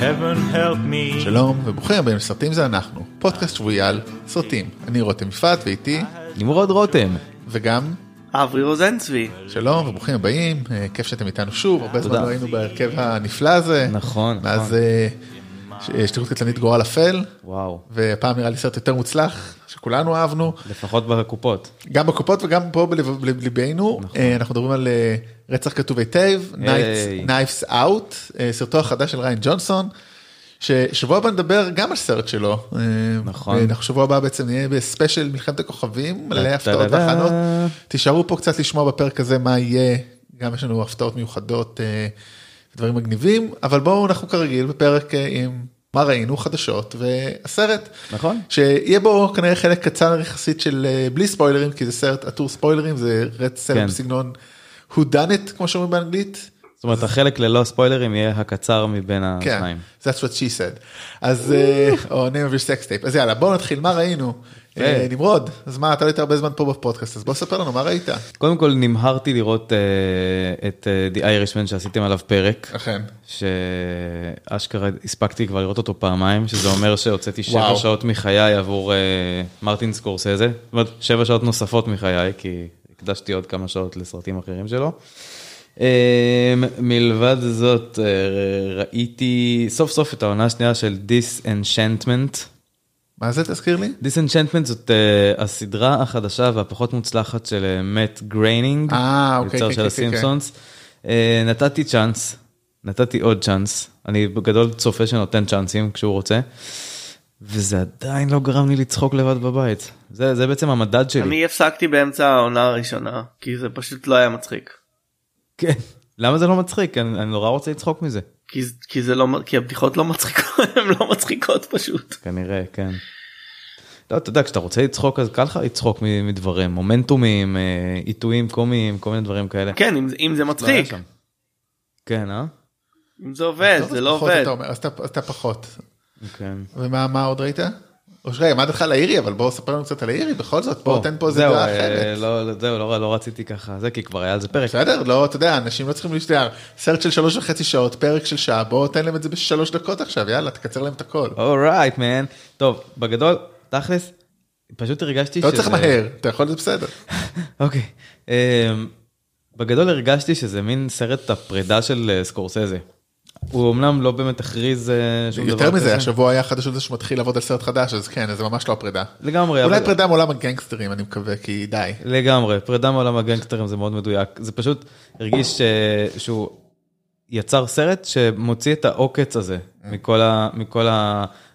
heaven help me. שלום וברוכים הבאים לסרטים זה אנחנו, פודקאסט שבועי על סרטים. אני רותם יפעת ואיתי, נמרוד רותם. וגם אברי רוזנצבי. שלום וברוכים הבאים, אה, כיף שאתם איתנו שוב, הרבה זמן. לא היינו בהרכב הנפלא הזה. נכון, מאז שליחות קטלנית גורל אפל, וואו. והפעם נראה לי סרט יותר מוצלח, שכולנו אהבנו, לפחות בקופות. גם בקופות וגם פה בליבנו. נכון. אה, אנחנו מדברים על אה, רצח כתוב היטב. Knives Out, אה, סרטו החדש של ריין ג'ונסון. ששבוע הבא נדבר גם על סרט שלו. נכון. ואנחנו שבוע הבא בעצם נהיה בספיישל מלחמת הכוכבים, מלא הפתעות. והכנות. תישארו פה קצת לשמוע בפרק הזה מה יהיה, גם יש לנו הפתעות מיוחדות, דברים מגניבים, אבל בואו אנחנו כרגיל בפרק אה, עם מה ראינו, חדשות והסרט. נכון. שיהיה בו כנראה חלק קצר יחסית של אה, בלי ספוילרים כי זה סרט עטור ספוילרים זה סרט כן. בסגנון who done it כמו שאומרים באנגלית. זאת אומרת החלק ללא ספוילרים יהיה הקצר מבין כן, השניים. that's what she said. אז אה, או name of your sex tape. אז יאללה בואו נתחיל מה ראינו. אה, אה. נמרוד אז מה אתה לא היית הרבה זמן פה בפודקאסט אז בוא ספר לנו מה ראית. קודם כל נמהרתי לראות אה, את אה, The Irishman שעשיתם עליו פרק. אכן. שאשכרה הספקתי כבר לראות אותו פעמיים, שזה אומר שהוצאתי שבע. שעות מחיי עבור מרטין סקורסזה, זאת אומרת שבע שעות נוספות מחיי, כי הקדשתי עוד כמה שעות לסרטים אחרים שלו. מלבד זאת ראיתי סוף סוף את העונה השנייה של Disenchantment. מה זה תזכיר לי? Disenchantment זאת uh, הסדרה החדשה והפחות מוצלחת של מאט גריינינג, אה, אוקיי, יוצר כן, של כן, הסימפסונס. Uh, נתתי צ'אנס, נתתי עוד צ'אנס, אני בגדול צופה שנותן צ'אנסים כשהוא רוצה, וזה עדיין לא גרם לי לצחוק לבד בבית. זה, זה בעצם המדד שלי. אני הפסקתי באמצע העונה הראשונה כי זה פשוט לא היה מצחיק. כן. למה זה לא מצחיק? אני, אני נורא רוצה לצחוק מזה. כי, כי זה לא כי הבדיחות לא מצחיקות הן לא מצחיקות פשוט. כנראה, כן. לא, אתה יודע, כשאתה רוצה לצחוק אז קל לך לצחוק מ- מדברים, מומנטומים, אה, עיתויים קומיים, כל מיני דברים כאלה. כן אם, אם זה לא מצחיק. כן, אה? אם זה עובד זה לא עובד. אתה אומר, אז אתה- אז אתה פחות. כן. ומה מה עוד ראית? או שרגע מה דעתך על האירי אבל בוא ספר לנו קצת על האירי בכל זאת בוא תן פה איזה דעה אה, אחרת. לא, זהו, לא, לא רציתי ככה, זה כי כבר היה על זה פרק. בסדר לא אתה יודע אנשים לא צריכים להשתער סרט של שלוש וחצי שעות פרק של שעה בוא תן להם את זה בשלוש דקות עכשיו יאללה תקצר להם את הכל. אורייט מן. טוב, בגדול, תכלס, פשוט הרגשתי לא צריך מהר אתה יכול זה בסדר. אוקיי. אמ, בגדול הרגשתי שזה מין סרט הפרידה של אה, סקורסזה. הוא אמנם לא באמת הכריז אה, שום דבר יותר מזה כזה. השבוע היה חדשות זה שהוא מתחיל לעבוד על סרט חדש אז כן זה ממש לא הפרידה. לגמרי. אולי אבל- פרידה מעולם הגנגסטרים אני מקווה כי די. לגמרי, פרידה מעולם הגנגסטרים זה מאוד מדויק. זה פשוט הרגיש אה, שהוא יצר סרט שמוציא את העוקץ הזה מכל ה- מכל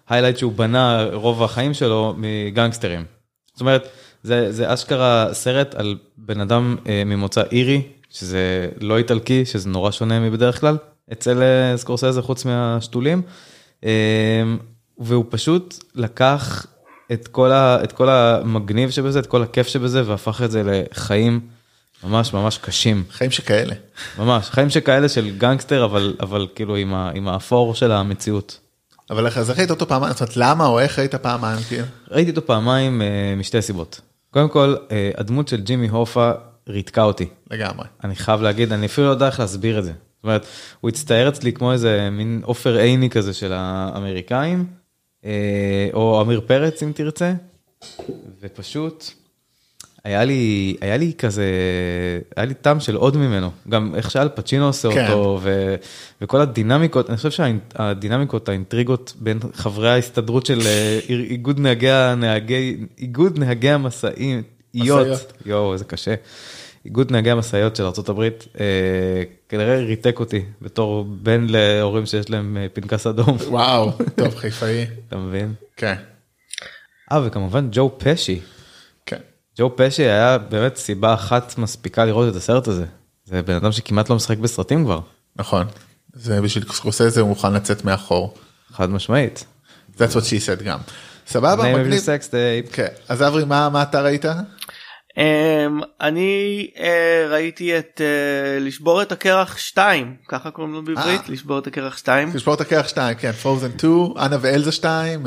ההיילייט שהוא בנה רוב החיים שלו מגנגסטרים. זאת אומרת, זה, זה אשכרה סרט על בן אדם אה, ממוצא אירי, שזה לא איטלקי, שזה נורא שונה מבדרך כלל, אצל אה, סקורסזה חוץ מהשתולים. אה, והוא פשוט לקח את כל, ה, את כל המגניב שבזה, את כל הכיף שבזה, והפך את זה לחיים ממש ממש קשים. חיים שכאלה. ממש, חיים שכאלה של גנגסטר, אבל, אבל כאילו עם, ה, עם האפור של המציאות. אבל אז איך ראית אותו פעמיים? זאת אומרת למה או איך ראית פעמיים? כאילו? ראיתי אותו פעמיים אה, משתי סיבות. קודם כל, הדמות של ג'ימי הופה ריתקה אותי. לגמרי. אני חייב להגיד, אני אפילו לא יודע איך להסביר את זה. אומרת, הוא הצטייר אצלי כמו איזה מין עופר עיני כזה של האמריקאים, אה, או עמיר פרץ אם תרצה, ופשוט היה לי, היה לי כזה, היה לי טעם של עוד ממנו, גם איך שאל פצ'ינו עושה כן. אותו, ו, וכל הדינמיקות, אני חושב שהדינמיקות, האינטריגות בין חברי ההסתדרות של אה, איגוד נהגי, הנהגי, איגוד נהגי המשאיות, משאיות. יואו איזה קשה. איגוד נהגי המשאיות של ארה"ב אה, כנראה ריתק אותי בתור בן להורים שיש להם אה, פנקס אדום, וואו טוב חיפאי. אתה מבין? כן. אה וכמובן ג'ו פשי, כן. ג'ו פשי היה באמת סיבה אחת מספיקה לראות את הסרט הזה. זה בן אדם שכמעט לא משחק בסרטים כבר, נכון. זה בשביל סקורסזה הוא מוכן לצאת מאחור. חד משמעית. That's what she said גם. סבבה מגניב. כן. אז אברי מה מה אתה ראית? אמ, אני אה, ראיתי את אה, לשבור את הקרח 2 ככה קוראים לו בעברית אה. לשבור את הקרח 2. לשבור את הקרח 2 כן פרוזן 2 אנה ואלזה 2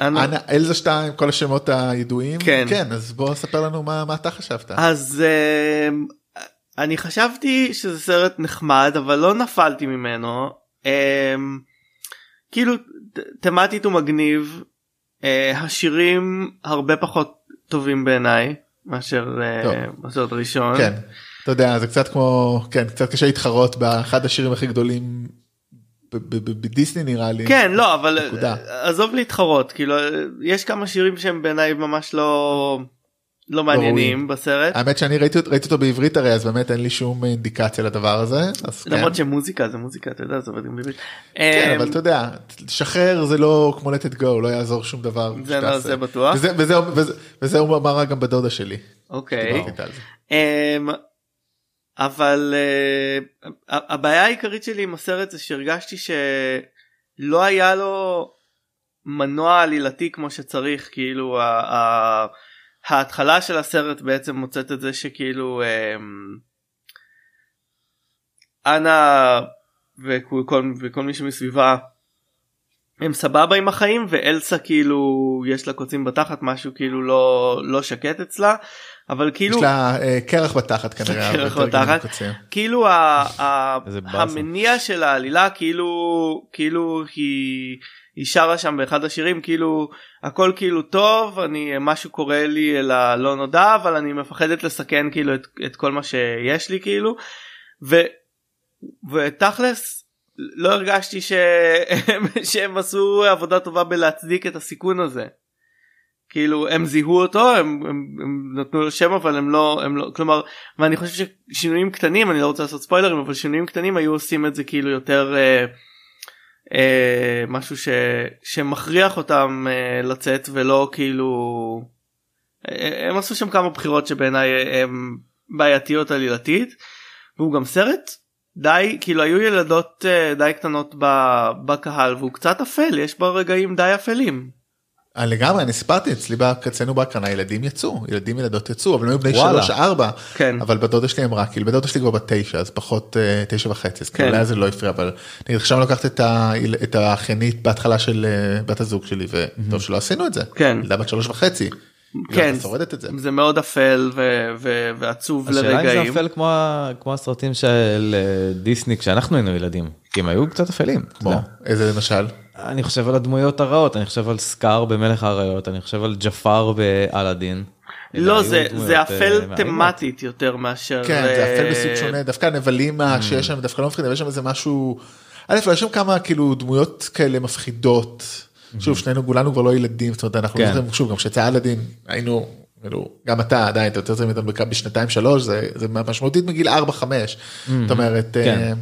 אנה- אנה אלזה 2 כל השמות הידועים כן. כן אז בוא ספר לנו מה מה אתה חשבת. אז אמ, אני חשבתי שזה סרט נחמד אבל לא נפלתי ממנו. אמ, כאילו תמטית הוא מגניב אה, השירים הרבה פחות טובים בעיניי מאשר אה. מאשר את הראשון. כן, אתה יודע, זה קצת כמו, כן, קצת קשה להתחרות באחד השירים הכי גדולים בדיסני נראה לי. כן לא אבל נקודה. אה, עזוב להתחרות כאילו יש כמה שירים שהם בעיניי ממש לא לא מעניינים בסרט האמת שאני ראיתי, ראיתי אותו בעברית הרי אז באמת אין לי שום אינדיקציה לדבר הזה. כן. למרות שמוזיקה זה מוזיקה אתה יודע זה עובד גם בעברית. כן, אה, אבל אתה יודע, לשחרר זה לא כמו let it go, לא יעזור שום דבר. זה לא-. זה בטוח. וזה, וזה, וזה, וזה הוא אמר גם בדודה שלי. אוקיי. אמ, אבל ה- הבעיה העיקרית שלי עם הסרט זה שהרגשתי שלא היה לו מנוע עלילתי כמו שצריך כאילו ה- ה- ההתחלה של הסרט בעצם מוצאת את זה שכאילו אמ, אנה וכל כל- וכל מי שמסביבה הם סבבה עם החיים ואלסה כאילו יש לה קוצים בתחת משהו כאילו לא לא שקט אצלה אבל כאילו יש לה אה, קרח בתחת כנראה. קרח בתחת. כאילו ה, ה. המניע של העלילה כאילו כאילו היא היא שרה שם באחד השירים כאילו הכל כאילו טוב אני משהו קורה לי אל הלא נודע אבל אני מפחדת לסכן כאילו את, את כל מה שיש לי כאילו ו, ותכלס לא הרגשתי שהם, שהם עשו עבודה טובה בלהצדיק את הסיכון הזה. כאילו הם זיהו אותו הם, הם, הם נתנו לו שם אבל הם לא הם לא כלומר ואני חושב ששינויים קטנים אני לא רוצה לעשות ספוילרים אבל שינויים קטנים היו עושים את זה כאילו יותר אה, אה, משהו ש, שמכריח אותם אה, לצאת ולא כאילו אה, הם עשו שם כמה בחירות שבעיניי הם בעייתיות עלילתית והוא גם סרט די כאילו היו ילדות אה, די קטנות ב- בקהל והוא קצת אפל יש בו רגעים די אפלים. אה, לגמרי אני סיפרתי אצלי אצלנו בהקרנה ילדים יצאו ילדים ילדות יצאו אבל הם היו בני וואלה. שלוש ארבע כן. אבל בדודה שלי אמרה כאילו בדודה שלי כבר בת תשע אז פחות אה, תשע וחצי אז כן. כאילו זה לא הפריע אבל נגיד עכשיו לקחת את ה- את האחיינית בהתחלה של אה, בת הזוג שלי וטוב שלא עשינו את זה כן. ילדה בת שלוש וחצי. כן היא שורדת את זה. זה מאוד אפל ו- ו- ועצוב השאלה אם זה לרגעים. אפל כמו כמו הסרטים של אה, דיסני כשאנחנו היינו ילדים כי הם היו קצת אפלים. כמו. איזה למשל. אני חושב על הדמויות הרעות אני חושב על סקאר במלך האריות אני חושב על ג'פר באלאדין. לא זה זה אה, אפל. תמטית יותר מאשר כן זה אפל אה, בסוג שונה דווקא הנבלים ה- שיש שם דווקא לא מפחידים יש שם איזה משהו. א' יש שם כמה כאילו דמויות כאלה מפחידות. שוב שנינו כולנו כבר לא ילדים זאת אומרת אנחנו לא כן. זוכרים שוב גם כשיצא אלאדין היינו כאילו גם אתה עדיין אתה יותר צעיר מאיתנו בשנתיים שלוש זה זה משמעותית מגיל 4 5 זאת אומרת. כן.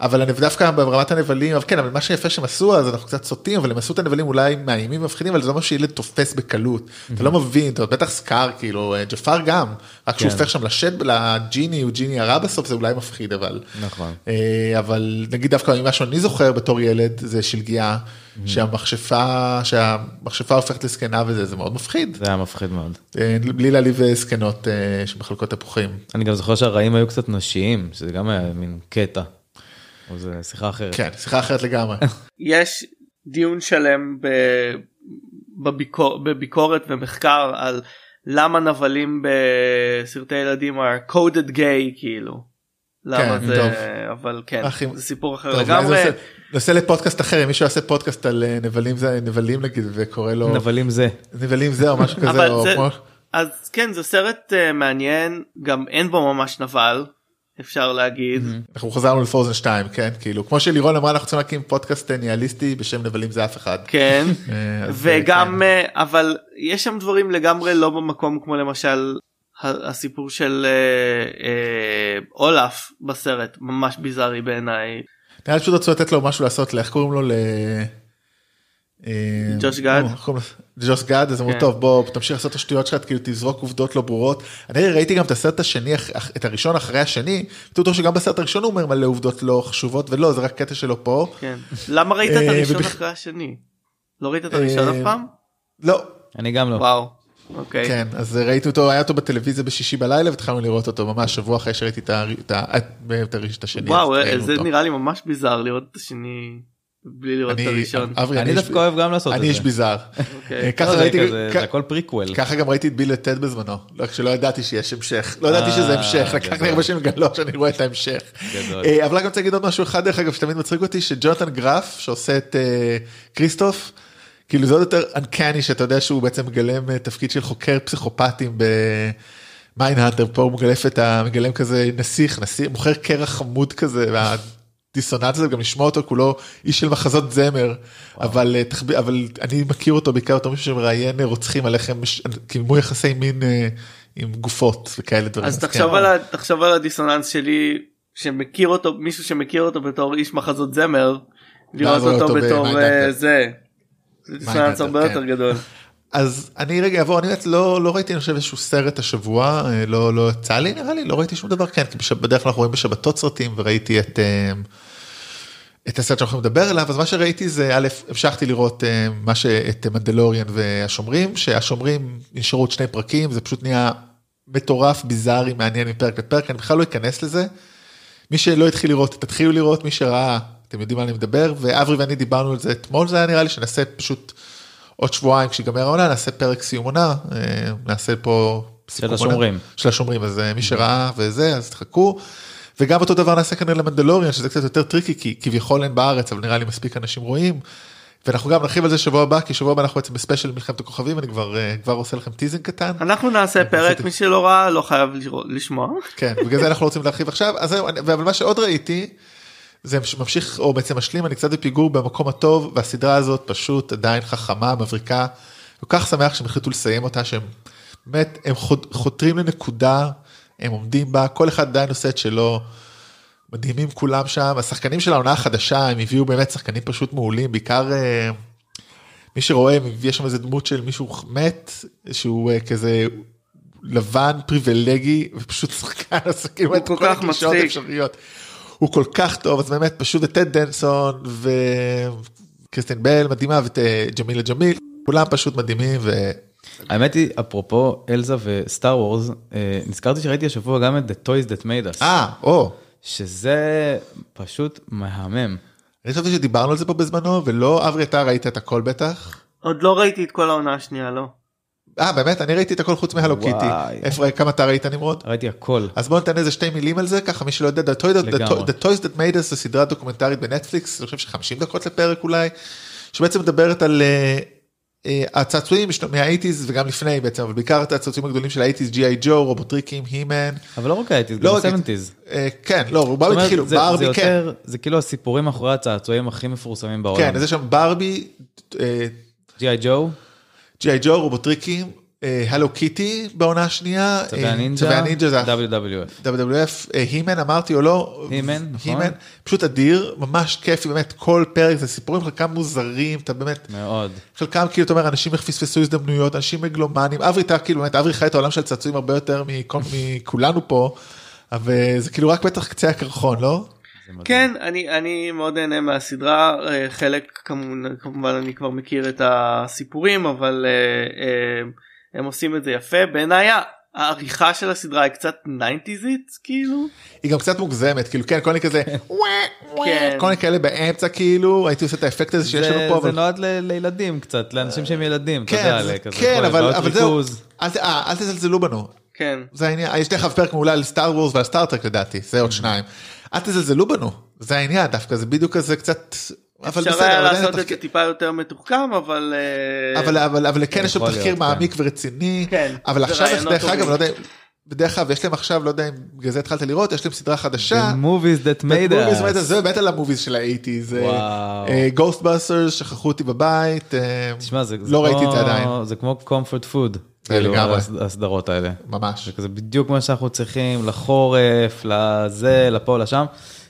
אבל אני דווקא ברמת הנבלים אבל כן אבל מה שיפה שהם עשו אז אנחנו קצת סוטים אבל הם עשו את הנבלים אולי מאיימים ומפחידים אבל זה לא מה שילד תופס בקלות אתה לא מבין אתה בטח סקאר כאילו אה, ג'פר גם רק כן. הופך שם לשד לג'יני הוא ג'יני הרע בסוף זה אולי מפחיד אבל נכון. אה, אבל נגיד דווקא ממה שאני זוכר בתור ילד זה שלגיה שהמכשפה שהמכשפה הופכת לזקנה וזה זה מאוד מפחיד זה היה מפחיד מאוד. אה, בלי להעליב זקנות שמחלקות תפוחים. אני גם זוכר שהרעים היו קצת נשיים שזה גם היה מין קטע. אבל זה שיחה אחרת. כן שיחה אחרת לגמרי. יש דיון שלם ב- בביקור, בביקורת ומחקר על למה נבלים בסרטי ילדים are coded gay כאילו. למה כן, זה טוב. אבל כן אחי, זה סיפור אחר טוב, לגמרי. נושא- נושא לפודקאסט אחר אם מישהו יעשה פודקאסט על אה, נבלים זה נבלים נגיד וקורא לו נבלים זה. נבלים זה או משהו כזה או זה- כמו אז כן זה סרט uh, מעניין גם אין בו ממש נבל אפשר להגיד. אנחנו חזרנו לפרוזן 2 כן כאילו כמו שלירון אמרה אנחנו צריכים להקים פודקאסט אה, ניהליסטי בשם נבלים זה אף אחד. כן אה, וגם אה, אה, אבל יש שם דברים לגמרי לא במקום כמו למשל הסיפור של אולף בסרט ממש ביזארי בעיניי נראה לי פשוט רצו לתת לו משהו לעשות איך קוראים לו ל... ג'וש גד? ג'וש גד אז אמרו כן. טוב בוא תמשיך לעשות את השטויות שלך כאילו תזרוק עובדות לא ברורות. אני ראיתי גם את הסרט השני את הראשון אחרי השני בטוח שגם בסרט הראשון הוא אומר מלא עובדות לא חשובות ולא זה רק קטע שלו פה. כן למה ראית את אה, הראשון אחרי השני? לא ראית את הראשון אה, אף פעם? לא אני גם לא. וואו. אוקיי. כן אז ראיתי אותו היה אותו בטלוויזיה בשישי בלילה והתחלנו לראות אותו ממש שבוע אחרי שראיתי את ה- את ה- את ה- את השני. וואו אה, זה אותו. נראה לי ממש bizarre לראות את השני בלי לראות את אני- הראשון. אברי, אני דווקא אוהב גם לעשות את אני זה. איש bizarre. אוקיי. אה, ככה לא, ראיתי, זה הכל פריקוול. ככה גם ראיתי את ביל וטד בזמנו, לא, כשלא ידעתי שיש המשך, לא ידעתי שזה אה, המשך, לקח לי. הרבה שנים לגלות שאני רואה את ההמשך. אה, אבל רק רוצה להגיד עוד משהו אחד דרך אגב שתמיד מצחיק אותי, שג'ונתן גרף שעושה את כריסטוף, כאילו זה עוד יותר uncanny שאתה יודע שהוא בעצם מגלם תפקיד של חוקר פסיכופטים במיינהאנטר, פה הוא מגלף את ה... מגלם כזה נסיך, נסיך, מוכר קרח חמוד כזה, והדיסוננס הזה גם לשמוע אותו כולו איש של מחזות זמר, אבל, אה, תחב- אבל אני מכיר אותו בעיקר בתור מישהו שמראיין אה, רוצחים על איך הם קיימו יחסי מין אה, עם גופות וכאלה דברים. אז כן. תחשוב על ה- תחשוב על הדיסוננס שלי שמכיר אותו מישהו שמכיר אותו בתור איש מחזות זמר לראות אותו אותו בתור. זה. זה דיסוננס הרבה כן. יותר גדול. אז אני רגע אעבור, אני באמת לא, לא ראיתי אני חושב איזשהו סרט השבוע, אה, לא, לא יצא לי נראה לי, לא ראיתי שום דבר, כן, כי בשב- בדרך כלל אנחנו רואים בשבתות סרטים וראיתי את, אה, את הסרט שאנחנו לדבר עליו, אז מה שראיתי זה א', המשכתי לראות אה, מה ש... את מנדלוריאן והשומרים, שהשומרים נשארו עוד שני פרקים, זה פשוט נהיה מטורף, ביזארי, מעניין מפרק לפרק, אני בכלל לא אכנס לזה. מי שלא התחיל לראות, תתחילו לראות, מי שראה, אתם יודעים מה אני מדבר, ואברי ואני דיברנו על זה אתמול, זה היה נראה לי שנעשה פשוט עוד שבועיים כשיגמר העונה, נעשה פרק סיום עונה, אה, נעשה פה עונה. השומרים. של השומרים, אז אה, מי שראה וזה, אז תחכו. וגם אותו דבר נעשה כנראה למנדלוריאן, שזה קצת יותר tricky, כי כביכול אין בארץ, אבל נראה לי מספיק אנשים רואים. ואנחנו גם נרחיב על זה שבוע הבא, כי שבוע הבא אנחנו בעצם בספיישל מלחמת הכוכבים, אני כבר, אה, כבר עושה לכם teasing קטן. אנחנו נעשה פרק מי שלא ראה לא חייב לשמוע. כן, בגלל זה אנחנו רוצים להרחיב עכשיו. אז זהו, אבל מה שעוד ראיתי, זה ממשיך, או בעצם משלים, אני קצת בפיגור במקום הטוב, והסדרה הזאת פשוט עדיין חכמה, מבריקה. כל כך שמח שהם החליטו לסיים אותה, שהם באמת, הם חותרים לנקודה, הם עומדים בה, כל אחד עדיין עושה את שלו. מדהימים כולם שם, השחקנים של העונה החדשה, הם הביאו באמת שחקנים פשוט מעולים, בעיקר אה, מי שרואה, יש שם איזה דמות של מישהו מת, שהוא אה, כזה לבן פריבילגי, ופשוט שחקן עסקים הוא את כל כך הגישות מצחיק. האפשריות. הוא כל כך טוב, אז באמת פשוט את טד דנסון וקריסטין בל מדהימה, ואת אה, ג'מילה ג'מיל, כולם פשוט מדהימים, ו... האמת היא, אפרופו אלזה וסטאר וורס, אה, נזכרתי שראיתי השבוע גם את The Toys That Made Us, אה, או, שזה פשוט מהמם. אני חשבתי שדיברנו על זה פה בזמנו, ולא, אברי, אתה ראית את הכל בטח? עוד לא ראיתי את כל העונה השנייה לא. אה, באמת? אני ראיתי את הכל חוץ מהלו קיטי. איפה, כמה אתה ראית נמרוד? ראיתי הכל. אז בוא ניתן איזה שתי מילים על זה ככה מי שלא יודע The Toys That- The The Toys That Made Us זה סדרה דוקומנטרית בנטפליקס אני חושב ש-50 דקות לפרק אולי שבעצם מדברת על אה, אה, הצעצועים מהאייטיז וגם לפני בעצם אבל בעיקר את הצעצועים הגדולים של האייטיז ג'י.איי ג'ו רובוטריקים הי-מן אבל לא רק הייתי, לא גם רק- ה-70's. אה, כן לא רובם התחילו זה- זה ברבי כן יותר, זה כאילו הסיפורים מאחורי הצעצועים הכי מפורסמים בעולם. כן אז יש שם ברבי ג'י.איי ג'ו, ג'י.איי ג'ו רובוטריקים הלו קיטי בעונה השנייה צווי אה, הנינג'ה, WWF. WWF, אה, הימן אמרתי או לא, הימן, נכון. הימן, פשוט אדיר, ממש כיפי, באמת כל פרק זה סיפורים חלקם מוזרים, אתה באמת, מאוד. חלקם כאילו אתה אומר אנשים פספסו הזדמנויות, אנשים מגלומנים, אברי אתה כאילו באמת, אברי חי את העולם של צעצועים הרבה יותר מכולנו פה, אבל זה כאילו רק בטח קצה הקרחון, לא? כן אני אני מאוד נהנה מהסדרה אה, חלק כמובן כמובן אני כבר מכיר את הסיפורים אבל אה, אה, הם עושים את זה יפה בעיניי העריכה של הסדרה היא קצת 90's כאילו היא גם קצת מוגזמת, כאילו כן, כל מיני כזה, כן. כל מיני כאלה באמצע כאילו, הייתי עושה את האפקט הזה שיש לנו פה, זה אבל נועד ל- לילדים קצת, לאנשים שהם ילדים, אתה כן, יודע, זה- לכזה, כן, כל אבל זהו. אל תזלזלו בנו, כן זה העניין, יש לך פרק מעולה על סטאר וורס ועל סטארטרק לדעתי, זה. עוד שניים. אל תזלזלו בנו, זה העניין דווקא, זה בדיוק כזה קצת, אבל אפשר היה לעשות את זה טיפה יותר מתוחכם אבל אה, אבל אבל אבל כן יש שם תחקיר להיות, מעמיק ורציני, כן, אבל זה עכשיו רעיונות דרך אגב. לא יודע, בדרך כלל, ויש להם עכשיו, לא יודע אם בגלל זה התחלת לראות, יש להם סדרה חדשה. The movies that made us. זה באמת על ה movies של האייטיז. וואו. גוסטבאסטרס, שכחו אותי בבית. אה, תשמע, זה זה לא ראיתי את זה עדיין, זה כמו comfort food, זה לגמרי. הס- הסדרות האלה. ממש. זה בדיוק מה שאנחנו צריכים לחורף, לזה, לפה, לשם.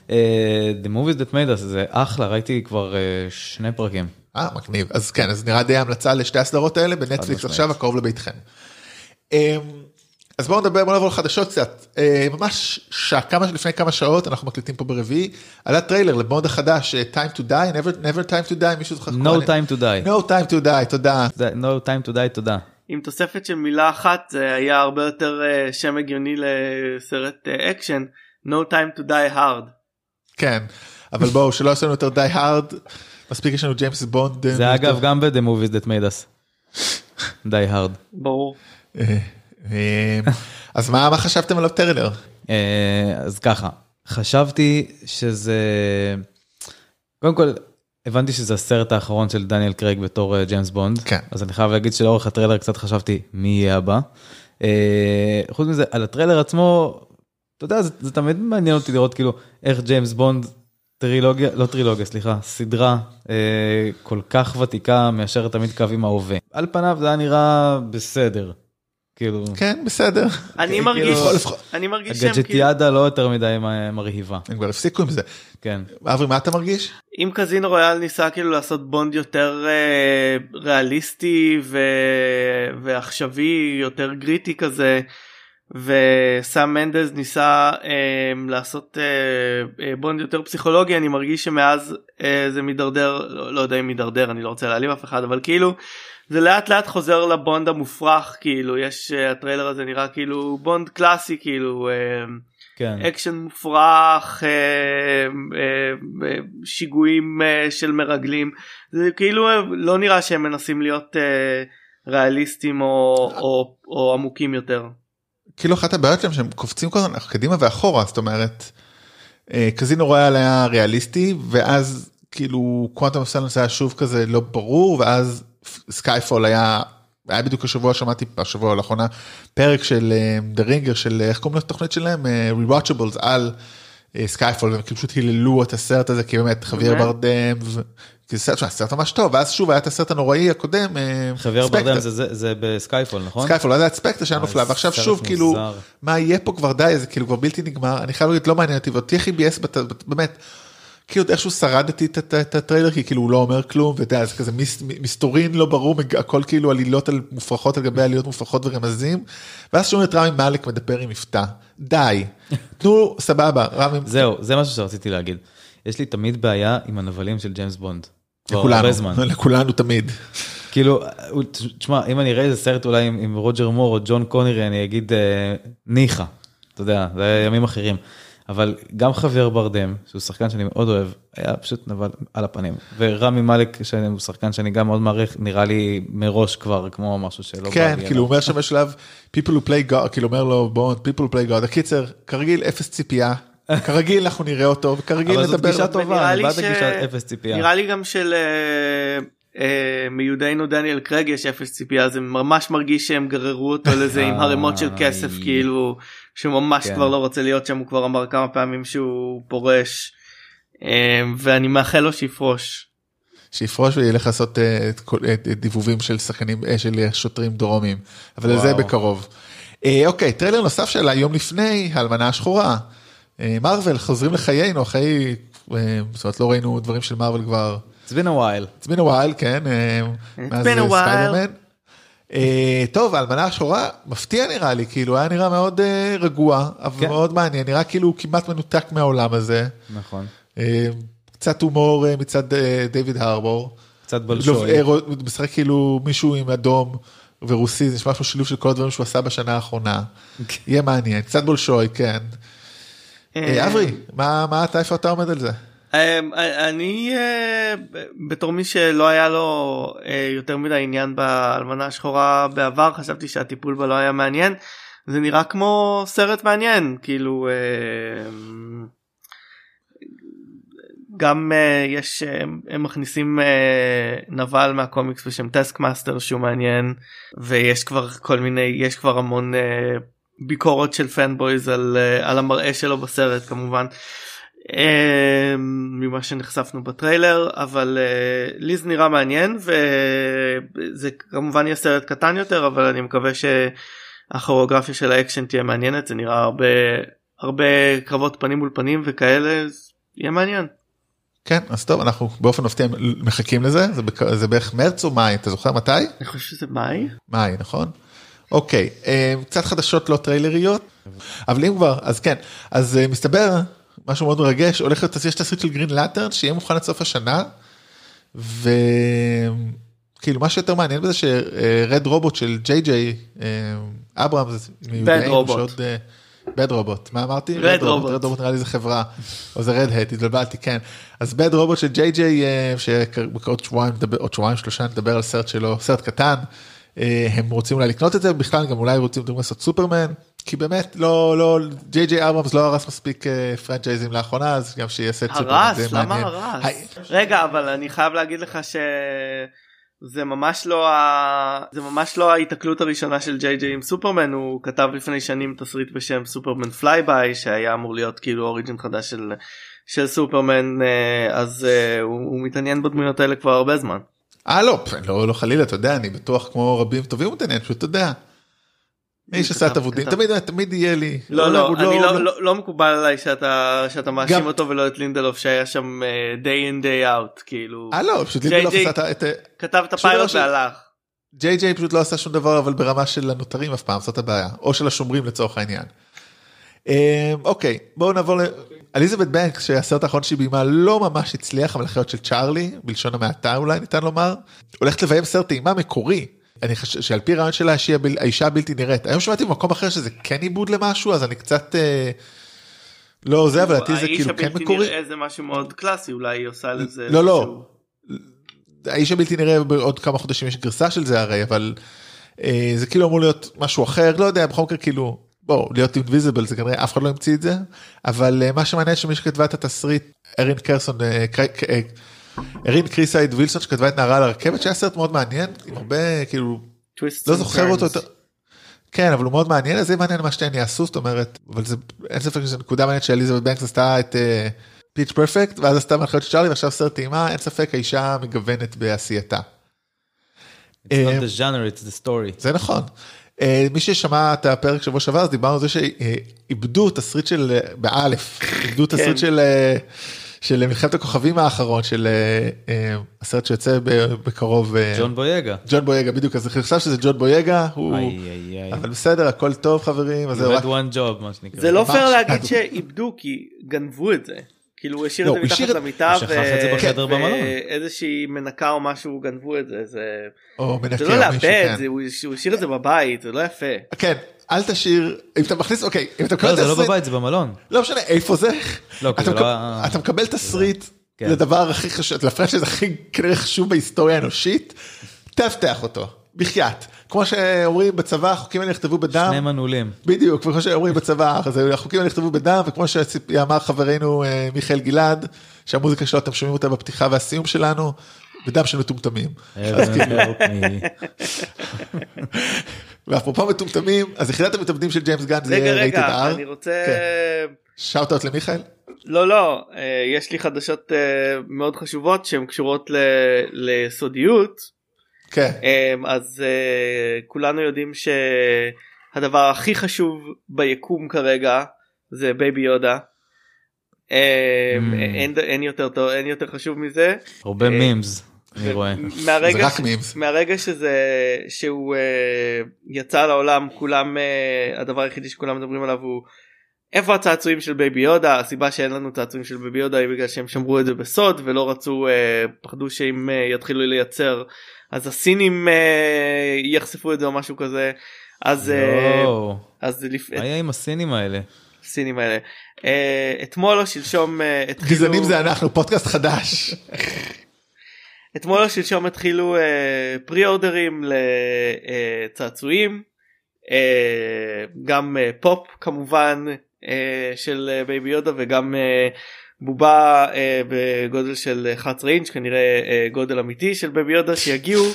אה, The movies that made us זה אחלה, ראיתי כבר אה, שני פרקים. אה, מגניב. אז כן, אז נראה די המלצה לשתי הסדרות האלה בנטפליקס. עכשיו, הקרוב לביתכם. אמ, אז בואו נדבר, בואו נעבור לחדשות קצת. אה, ממש שעה, כמה, לפני כמה שעות, אנחנו מקליטים פה ברביעי, עלה טריילר לבונד החדש, Time to Die, Never, Never Time to Die, מישהו זוכר? No time to die. No Time to Die, תודה. No time to die, תודה. עם תוספת של מילה אחת זה היה הרבה יותר אה, שם הגיוני לסרט אה, אקשן no time to die hard. כן. אבל בואו שלא יעשו לנו יותר Die Hard מספיק יש לנו ג'יימס בונד. אה, זה אגב גם ב-The Movies That Made Us. Die Hard. ברור. אה, אה, אז מה מה חשבתם עליו טריילר? אז ככה, חשבתי שזה, קודם כל, הבנתי שזה הסרט האחרון של דניאל קרייג בתור ג'יימס בונד, כן. אז אני חייב להגיד שלאורך הטריילר קצת חשבתי מי יהיה הבא. חוץ מזה, על הטריילר עצמו, אתה יודע, זה, זה תמיד מעניין אותי לראות כאילו איך ג'יימס בונד טרילוגיה, לא טרילוגיה, סליחה, סדרה אה, כל כך ותיקה מיישרת תמיד קו עם ההווה. על פניו זה היה נראה בסדר. כאילו, כן בסדר. אני כאילו, מרגיש, אני מרגיש שהם כאילו, הגג'טיאדה לא יותר מדי מרהיבה. הם כבר הפסיקו עם זה. כן. אברי מה אתה מרגיש? אם קזינו רויאל ניסה כאילו לעשות בונד יותר אה, ריאליסטי ו... ועכשווי יותר גריטי כזה וסאם מנדז ניסה אה, לעשות אה, אה, בונד יותר פסיכולוגי אני מרגיש שמאז אה, זה מידרדר לא, לא יודע אם מידרדר אני לא רוצה להעליב אף אחד אבל כאילו זה לאט לאט חוזר לבונד המופרך כאילו יש אה, הטריילר הזה נראה כאילו בונד קלאסי כאילו. אה, כן. אקשן מופרך, אה, שיגועים של מרגלים, זה כאילו לא נראה שהם מנסים להיות ריאליסטים או, או, או עמוקים יותר. כאילו אחת הבעיות שלהם שהם קופצים כל הזמן קדימה ואחורה זאת אומרת Casino Royale היה ריאליסטי ואז כאילו Quantum of Solace היה שוב כזה לא ברור ואז Skyfall היה היה בדיוק השבוע שמעתי השבוע לאחרונה פרק של The Ringer של איך קוראים לתוכנית שלהם Rewatchables על Skyfall והם כאילו פשוט היללו את הסרט הזה כי באמת באמת? ברדם. ו- כי זה סרט, סרט ממש טוב ואז שוב היה את הסרט הנוראי הקודם אה, חבייר. ברדם זה- זה זה ב Skyfall נכון? Skyfall, אז היה את Spectre שהיה אה, נפילה, ועכשיו שוב כאילו. מה יהיה פה כבר די, זה כאילו כבר בלתי נגמר, אני חייב להגיד, לא מעניין אותי, ואותי הכי ביאס, באמת, כאילו איכשהו שרדתי את- הטריילר, כי כאילו הוא לא אומר כלום, ואתה יודע, זה כזה מסתורין לא ברור, הכל כאילו עלילות על מופרכות על גבי עלילות מופרכות ורמזים, ואז שומעים את רמי מאלק מדבר עם מבטא, די, תנו סבבה, רמי, זהו, זה משהו שרציתי להגיד. יש לי תמיד בעיה עם הנבלים של ג'יימס בונד. לכולנו. לכולנו תמיד, כאילו, תשמע, אם אני אראה איזה סרט אולי עם, עם רוג'ר מור או ג'ון קונירי, אני אגיד אה, ניחא, אתה יודע, זה ימים אחרים. אבל גם חבר ברדם, שהוא שחקן שאני מאוד אוהב, היה פשוט נבל על הפנים. ורמי מאלק, שהוא שחקן שאני גם מאוד מעריך, נראה לי מראש כבר כמו משהו שלא בא כן, לי כאילו הוא אומר שם בשלב, people who play God, כאילו אומר לו בונד, people who play God, הקיצר, כרגיל אפס ציפייה, כרגיל אנחנו נראה אותו, וכרגיל אבל זאת נדבר, גישה טובה, אני בעד הגישה אפס ציפייה. נראה לי גם של אה, מיודענו דניאל קרג יש אפס ציפייה זה ממש מרגיש שהם גררו אותו לזה עם ערימות של כסף איי. כאילו שהוא ממש כן. כבר לא רוצה להיות שם הוא כבר אמר כמה פעמים שהוא פורש אה, ואני מאחל לו שיפרוש. שיפרוש וילך לעשות אה, דיבובים של שחקנים, אה, של שוטרים דרומים, אבל זה. בקרוב. אה, אוקיי, טריילר נוסף שעלה יום לפני, האלמנה השחורה. אה, מארוול חוזרים לחיינו אחרי, אה, זאת אומרת לא ראינו דברים של מארוול כבר, It's been a while. it's been a while, כן, אה, מאז been a אה, while. ספיידרמן. אה, טוב, האלמנה השחורה, מפתיע נראה לי, כאילו היה נראה מאוד רגוע, אבל כן. מאוד מעניין, נראה כאילו הוא כמעט מנותק מהעולם הזה. נכון. קצת הומור מצד דיוויד הרבור. קצת לא, בלשוי. רו- משחק כאילו מישהו עם אדום ורוסי, זה נשמע כמו שילוב של כל הדברים שהוא עשה בשנה האחרונה. יהיה מעניין, קצת בולשוי, כן. אברי, מה מה אתה, איפה אתה עומד על זה? אה, אני אה, בתור מי שלא היה לו אה, יותר מדי עניין באלמנה השחורה בעבר חשבתי שהטיפול בה לא היה מעניין זה נראה כמו סרט מעניין כאילו אה, גם אה, יש הם מכניסים נבל מהקומיקס בשם Taskmaster שהוא מעניין ויש כבר כל מיני יש כבר המון ביקורת של fanboys על, על המראה שלו בסרט כמובן. אה, ממה שנחשפנו בטריילר אבל אה, לי זה נראה מעניין וזה כמובן יהיה סרט קטן יותר אבל אני מקווה שהכוריאוגרפיה של האקשן תהיה מעניינת זה נראה הרבה הרבה קרבות פנים מול פנים וכאלה אז יהיה מעניין. כן, אז טוב, אנחנו באופן מפתיע מחכים לזה, זה בק- זה בערך מרץ או מאי, אתה זוכר מתי? אני חושב שזה מאי. מאי, נכון? אוקיי, אה, קצת חדשות לא טריילריות, אבל אם כבר, אז כן, אז אה, מסתבר, משהו מאוד מרגש, הולך להיות, יש תסריט של גרין לטרן שיהיה מוכן עד סוף השנה, וכאילו מה שיותר מעניין בזה שרד רובוט של ג'יי ג'יי אברמס, Bad Robot. Bad Robot מה אמרתי? Red Robot. Red Robot נראה לי זה חברה או זה Red Hat התבלבלתי כן אז Bad Robot של ג'יי ג'יי אה, שעוד שבועיים עוד שבועיים שלושה נדבר על סרט שלו סרט קטן אה, הם רוצים אולי לקנות את זה בכלל גם אולי רוצים לעשות סופרמן כי באמת לא לא ג'יי ג'יי אברמס לא הרס מספיק אה, פרנצ'ייזים לאחרונה אז גם שיעשה את זה הרס? למה מעניין. הרס? היי, רגע, אבל אני חייב להגיד לך שזה ממש לא ה... זה ממש לא ההיתקלות הראשונה של ג'יי ג'יי עם סופרמן, הוא כתב לפני שנים תסריט בשם Superman Flyby, שהיה אמור להיות כאילו origin חדש של, של סופרמן, אה, אז אה, הוא, הוא מתעניין בדמויות האלה כבר הרבה זמן. אה לא, לא, לא חלילה, אתה יודע, אני בטוח כמו רבים טובים מתעניין, פשוט אתה יודע. איש כתב- אבודים. תמיד תמיד יהיה לי. לא לא, הוא אני לא, לא, לא מקובל עליי שאתה, שאתה מאשים אותו ולא את לינדלוף שהיה שם אה, day in day out כאילו אה לא, פשוט JJ. לינדלוף עשה את. כתב את הפיילוט לא והלך. ג'יי ג'יי פשוט לא עשה שום דבר אבל ברמה של הנותרים אף פעם, זאת הבעיה, או של השומרים לצורך העניין. אה, אוקיי, בואו נעבור ל... אליזבת בנקס שהסרט האחרון שהיא ביימה לא ממש הצליח, אבל החיות של צ'ארלי, בלשון המעטה אולי ניתן לומר, הולכת לביים סרט טעימה מקורי. אני חושב שעל פי רעיון הבל- האישה הבלתי נראית. היום שמעתי במקום אחר שזה כן עיבוד למשהו אז אני קצת אה, לא זה אבל לדעתי זה כאילו כן האיש מקורי. הבלתי נראה זה משהו מאוד קלאסי אולי היא עושה לזה. לא, לא. האיש הבלתי נראה בעוד כמה חודשים יש גרסה של זה הרי אבל אה, זה כאילו אמור להיות משהו אחר לא יודע בכל מקרה כאילו בוא להיות invisible זה כנראה אף אחד לא המציא את זה אבל אה, מה שמעניין שמי שכתבה את התסריט ארין קרסון אה, אה, ארין קרסידה וילסון שכתבה את נערה על הרכבת שהיה סרט מאוד מעניין עם הרבה כאילו לא זוכר אותו. כן אבל הוא מאוד מעניין אז זה מעניין מה שתיהן יעשו זאת אומרת אבל זה אין ספק שזו נקודה מעניינת שאליזבת בנקס עשתה את Pitch Perfect ואז עשתה מלאכיות של צ'ארלי ועכשיו סרט אימה אין ספק האישה מגוונת בעשייתה. It's not the genre, it's the story. זה נכון. אה, מי ששמע את הפרק שבוע שעבר אז דיברנו על זה שאיבדו תסריט של אה, באלף איבדו תסריט של אה, של מלחמת הכוכבים האחרון של אה, אה, הסרט שיוצא בקרוב אה, ג'ון בויגה. ג'ון בויגה בדיוק אז אני חושב שזה ג'ון בויגה הוא. אבל בסדר הכל טוב חברים אז You זהו רק had one job מה שנקרא. זה לא. פייר להגיד שאיבדו כי גנבו את זה. כאילו הוא השאיר לא, את זה מתחת למיטה. ואיזושהי מנקה או משהו גנבו את זה זה לא לאבד כן. זה- הוא השאיר את זה בבית זה לא יפה. כן אל תשאיר אם אתה מכניס אוקיי אם אתה מקבל לא, זה לא תסריט בבית, זה במלון. לא משנה איפה זה לא, אתה לא מקבל תסריט כן. לדבר הכי חשוב לפרנצ'ייז הכי כנראה חשוב בהיסטוריה האנושית תאבטח אותו בחייאת כמו שאומרים בצבא החוקים האלה נכתבו בדם שני מנעולים. בדיוק וכמו שאומרים בצבא אז החוקים האלה נכתבו בדם וכמו שאמר חברנו אה, מיכאל גלעד שהמוזיקה שלו אתם שומעים אותה בפתיחה והסיום שלנו בדם של מטומטמים. אז כאילו. ואפרופו מטומטמים אז יחידת המתאבדים של ג'יימס גן זה רגע יהיה רייטד רגע אר. אני רוצה שאוט אאוט למיכאל. לא לא אה, יש לי חדשות אה, מאוד חשובות שהן קשורות לסודיות כן. אמ, אז אה, כולנו יודעים שהדבר הכי חשוב ביקום כרגע זה בייבי יודה. אמ, Mm. אין, יותר טוב אין יותר חשוב מזה. הרבה אה, memes, אני רואה. מהרגע, זה רק ש- memes. מהרגע שזה שהוא אה, יצא לעולם כולם הדבר היחידי שכולם מדברים עליו הוא איפה הצעצועים של בייבי יודה? הסיבה שאין לנו צעצועים של בייבי יודה היא בגלל שהם שמרו את זה בסוד ולא רצו אה, פחדו שאם אה, יתחילו לייצר אז הסינים אה, יחשפו את זה או משהו כזה. אז אה, אז לפ... מה יהיה עם הסינים האלה? הסינים האלה. אה, אתמול או שלשום אה, התחילו גזענים זה אנחנו פודקאסט חדש. אתמול או שלשום התחילו אה, pre-order ים לצעצועים אה, גם אה, פופ כמובן. אה, של אה, בייבי יודה וגם אה, בובה אה, בגודל של 11 אינץ' כנראה אה, גודל אמיתי של בייבי יודה שיגיעו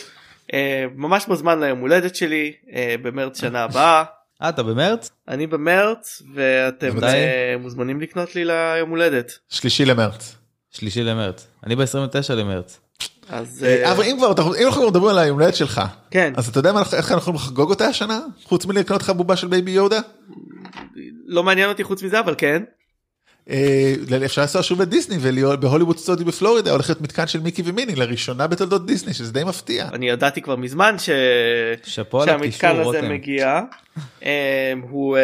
אה, ממש בזמן ליום הולדת שלי אה, במרץ שנה הבאה. אה, אתה במרץ? אני במרץ ואתם? אה, מוזמנים לקנות לי ליום הולדת. שלישי למרץ. שלישי למרץ. אני ב-29 למרץ. אז אה, אה, אבל אם כבר אם אנחנו מדברים על היום הולדת שלך כן אז אתה יודע איך אנחנו יכולים לחגוג אותה השנה חוץ מלקנות לך בובה של בייבי יודה. לא מעניין אותי חוץ מזה אבל כן. אה, אפשר לנסוע שוב לדיסני ולהיות בהוליווד סטודיוס בפלורידה הולך להיות מתקן של מיקי ומיני לראשונה בתולדות דיסני שזה די מפתיע. אני ידעתי כבר מזמן ש... שהמתקן הזה רותם. מגיע הוא אה,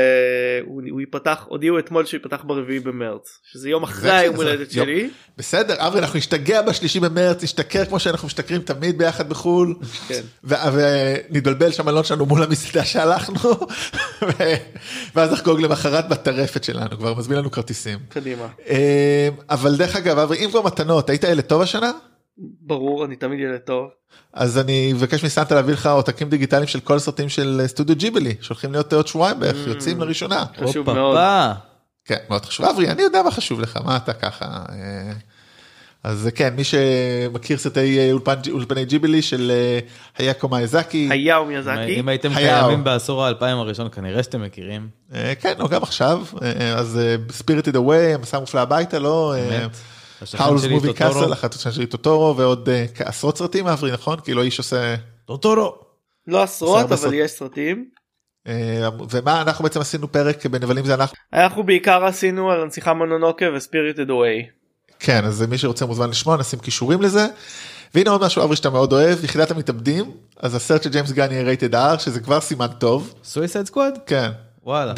הוא הוא ייפתח הודיעו אתמול שהוא ייפתח ברביעי במרץ שזה יום אחרי היום הולדת שלי. בסדר אברי אנחנו נשתגע בשלישי במרץ נשתכר כמו שאנחנו משתכרים תמיד ביחד בחול כן. ונתבלבל שהמלון שלנו מול המסעדה שהלכנו ואז נחגוג למחרת בטרפת שלנו כבר מזמין לנו כרטיסים. קדימה. אה, אבל דרך אגב אברי אם כבר מתנות היית ילד טוב השנה? ברור אני תמיד ילד טוב. אז אני מבקש מסנטה להביא לך עותקים דיגיטליים של כל הסרטים של אה, סטודיו ג'יבלי שהולכים להיות עוד שבועיים בערך יוצאים לראשונה. חשוב מאוד. כן מאוד חשוב אברי אני יודע מה חשוב לך מה אתה ככה. אה, אז כן מי שמכיר סרטי אה, אולפן אולפני ג'יבלי של אה, היאקו מאיזקי היה מיאזקי. אם הייתם. קיימים בעשור האלפיים הראשון כנראה שאתם מכירים. אה, כן או גם עכשיו אה, אז ספיריטד אווי המסע המופלא הביתה לא. באמת. Howl's Moving. Castle השכן שלי טוטורו ועוד אה, עשרות סרטים אברי נכון כאילו האיש עושה. טוטורו. לא עשרות אבל יש סרטים. אה, ומה אנחנו בעצם עשינו פרק בנבלים זה אנחנו. אנחנו בעיקר עשינו על הנסיכה מונונוקה ו Spirited Away. כן אז מי שרוצה מוזמן לשמוע נשים קישורים לזה. והנה עוד משהו אברי שאתה מאוד אוהב יחידת המתאבדים אז הסרט של ג'יימס גן יהיה rated R שזה כבר סימן טוב Suicide Squad? כן. וואלה.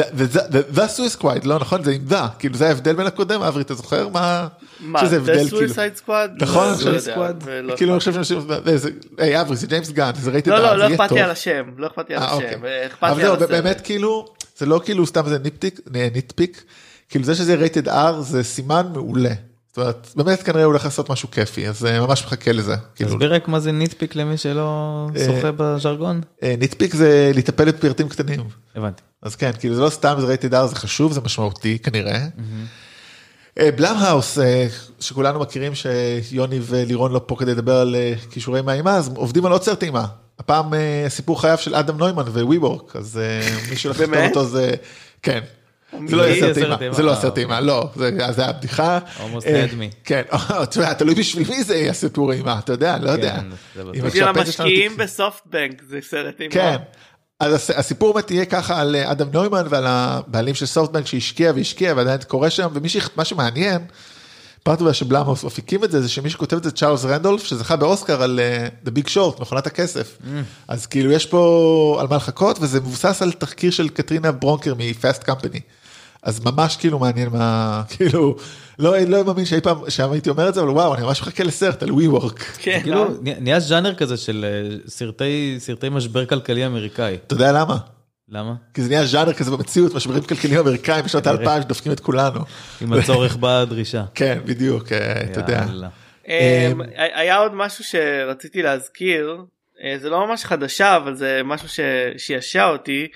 וה Suicide Squad לא נכון זה עם the כאילו זה ההבדל בין הקודם אברי אתה זוכר מה מה זה הבדל כאילו Suicide Squad? נכון, לא Suicide ולא כאילו אני. חושב שאנשים זה היי אברי זה ג'יימס גן זה rated R לא לא זה לא יהיה אכפת. לי על השם לא אכפת לי על אה, השם אוקיי. אכפת אבל לי על זהו, הסרט. באמת כאילו זה לא כאילו סתם זה nitpick nitpick כאילו זה שזה rated R זה סימן מעולה. זאת אומרת באמת כנראה הוא הולך לעשות משהו כיפי אז אה, ממש מחכה לזה. כאילו תסביר רק מה זה nitpick למי שלא אה, שוחה בז'רגון. ניטפיק זה להיטפל בפרטים קטנים. הבנתי. אז כן כאילו זה לא סתם זה rated R זה חשוב זה משמעותי כנראה. אה, בלאמהאוס אה, שכולנו מכירים שיוני ולירון לא פה כדי לדבר על אה, כישורי מאימה אז עובדים על עוד סרט אימה. הפעם אה, סיפור חייו של אדם נוימן ווי וורק אז אה, מי שהולך לכתוב? אותו זה כן. זה לא יהיה יהיה סרט סרט אימה. זה לא אה, סרט אימה לא זה היה בדיחה. Almost אה, had me. כן תשמע, תלוי בשביל מי זה יהיה סיפור אימה אתה יודע לא יודע. כן. אם בשביל שלנו המשקיעים. בסופטבנק זה סרט אימה. כן. אז הס- הסיפור באמת יהיה ככה על אה, אדם נוימן ועל הבעלים של סופטבנק שהשקיע והשקיע ועדיין זה קורה שם ומי ש- מה שמעניין. פרטו שבלאמוס מפיקים את זה זה שמי שכותב את זה צ'ארלס רנדולף שזכה באוסקר על אה, The Big Short מכונת הכסף. אז כאילו יש פה על מה לחכות וזה מבוסס על תחקיר של קטרינה ברונקר מפאסט קמפני. אז ממש כאילו מעניין מה כאילו לא לא מאמין שאי פעם שם הייתי אומר את זה אבל וואו אני ממש מחכה לסרט על ווי וורק. כן. כאילו נה- נהיה ז'אנר כזה של אה, סרטי סרטי משבר כלכלי אמריקאי. אתה יודע למה? למה? כי זה נהיה ז'אנר כזה במציאות משברים כלכליים אמריקאים בשנות. האלפיים שדופקים את כולנו. עם הצורך באה הדרישה. כן בדיוק אה, אתה יודע. יאללה. אמ, היה עוד משהו שרציתי להזכיר אה, זה לא ממש חדשה אבל זה משהו ששישע אותי אה,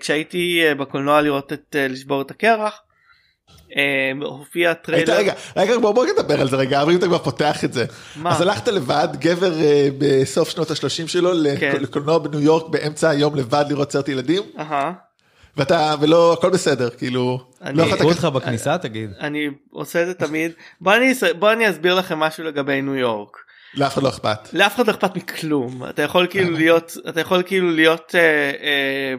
כשהייתי אה, בקולנוע לראות את אה, לשבור את הקרח. הופיע טריילר רגע רגע בוא בוא נדבר על זה רגע אבל אם אתה כבר פותח את זה. מה? אז הלכת לבד גבר בסוף שנות ה-30 שלו כן. לק- לקולנוע בניו יורק באמצע היום לבד לראות סרט ילדים. ואתה ולא הכל בסדר כאילו. אני- לא יכולת אותך בכניסה תגיד. אני עושה את זה תמיד בוא אני אס- בוא אני אסביר לכם משהו לגבי ניו יורק. לאף אחד לא אכפת. לאף אחד לא אכפת מכלום אתה יכול כאילו להיות אתה יכול כאילו להיות אה, אה,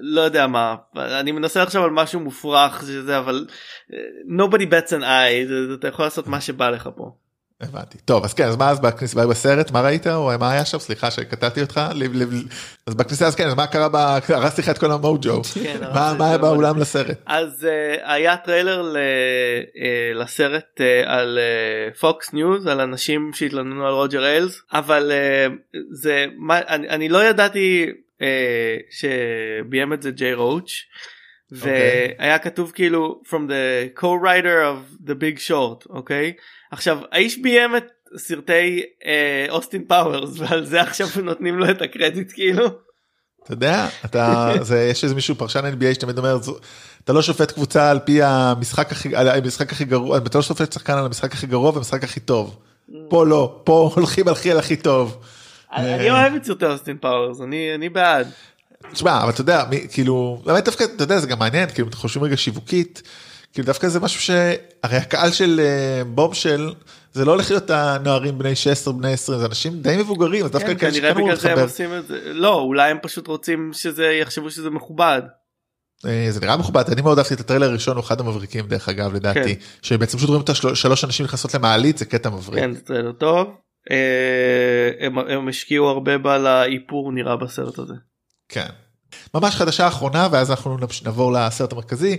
לא יודע מה אני מנסה לחשוב על משהו מופרך שזה אבל אה, nobody bats an eye אתה יכול לעשות מה שבא לך פה. הבנתי. טוב אז כן אז מה אז בכניסה בסרט מה ראית או מה היה שם סליחה שקטעתי אותך אז בכניסה אז כן אז מה קרה ב- הרסתי לך את כל המוג'ו. כן, מה היה באולם לסרט. אז uh, היה טריילר uh, לסרט uh, על פוקס ניוז על אנשים שהתלוננו על רוג'ר איילס אבל זה אני, לא ידעתי שביים את זה ג'יי רואוץ' אוקיי. והיה כתוב כאילו from the co-writer of the big short אוקיי עכשיו האיש ביים את סרטי אה, אוסטין פאוורס ועל זה עכשיו נותנים לו את הקרדיט כאילו. אתה יודע אתה זה יש איזה מישהו פרשן NBA שתמיד אומר "זו- אתה לא שופט קבוצה על פי המשחק הכי על המשחק הכי גרוע אתה לא שופט שחקן על המשחק הכי גרוע והמשחק הכי טוב. פה לא פה הולכים על הכי על הכי טוב. אני אני אוהב את סרטי אוסטין פאוורס אני אני בעד. תשמע אבל אתה יודע מי, כאילו באמת דווקא אתה יודע זה גם מעניין כאילו אתם חושבים רגע שיווקית. כאילו דווקא זה משהו שהרי הקהל של אה, Bombshell זה לא הולך להיות הנוערים בני 16 בני 20 זה אנשים די מבוגרים אז דווקא כן, כאלה. עושים את זה לא אולי הם פשוט רוצים שזה יחשבו שזה מכובד. אה, זה נראה מכובד אני מאוד אהבתי את הטריילר הראשון הוא אחד המבריקים דרך אגב לדעתי שבעצם פשוט רואים את השלוש- שלוש אנשים נכנסות למעלית זה קטע מבריק. כן זה טריילר טוב. אה, הם, השקיעו הרבה באיפור נראה בסרט הזה. כן. ממש חדשה אחרונה ואז אנחנו נעבור לסרט המרכזי.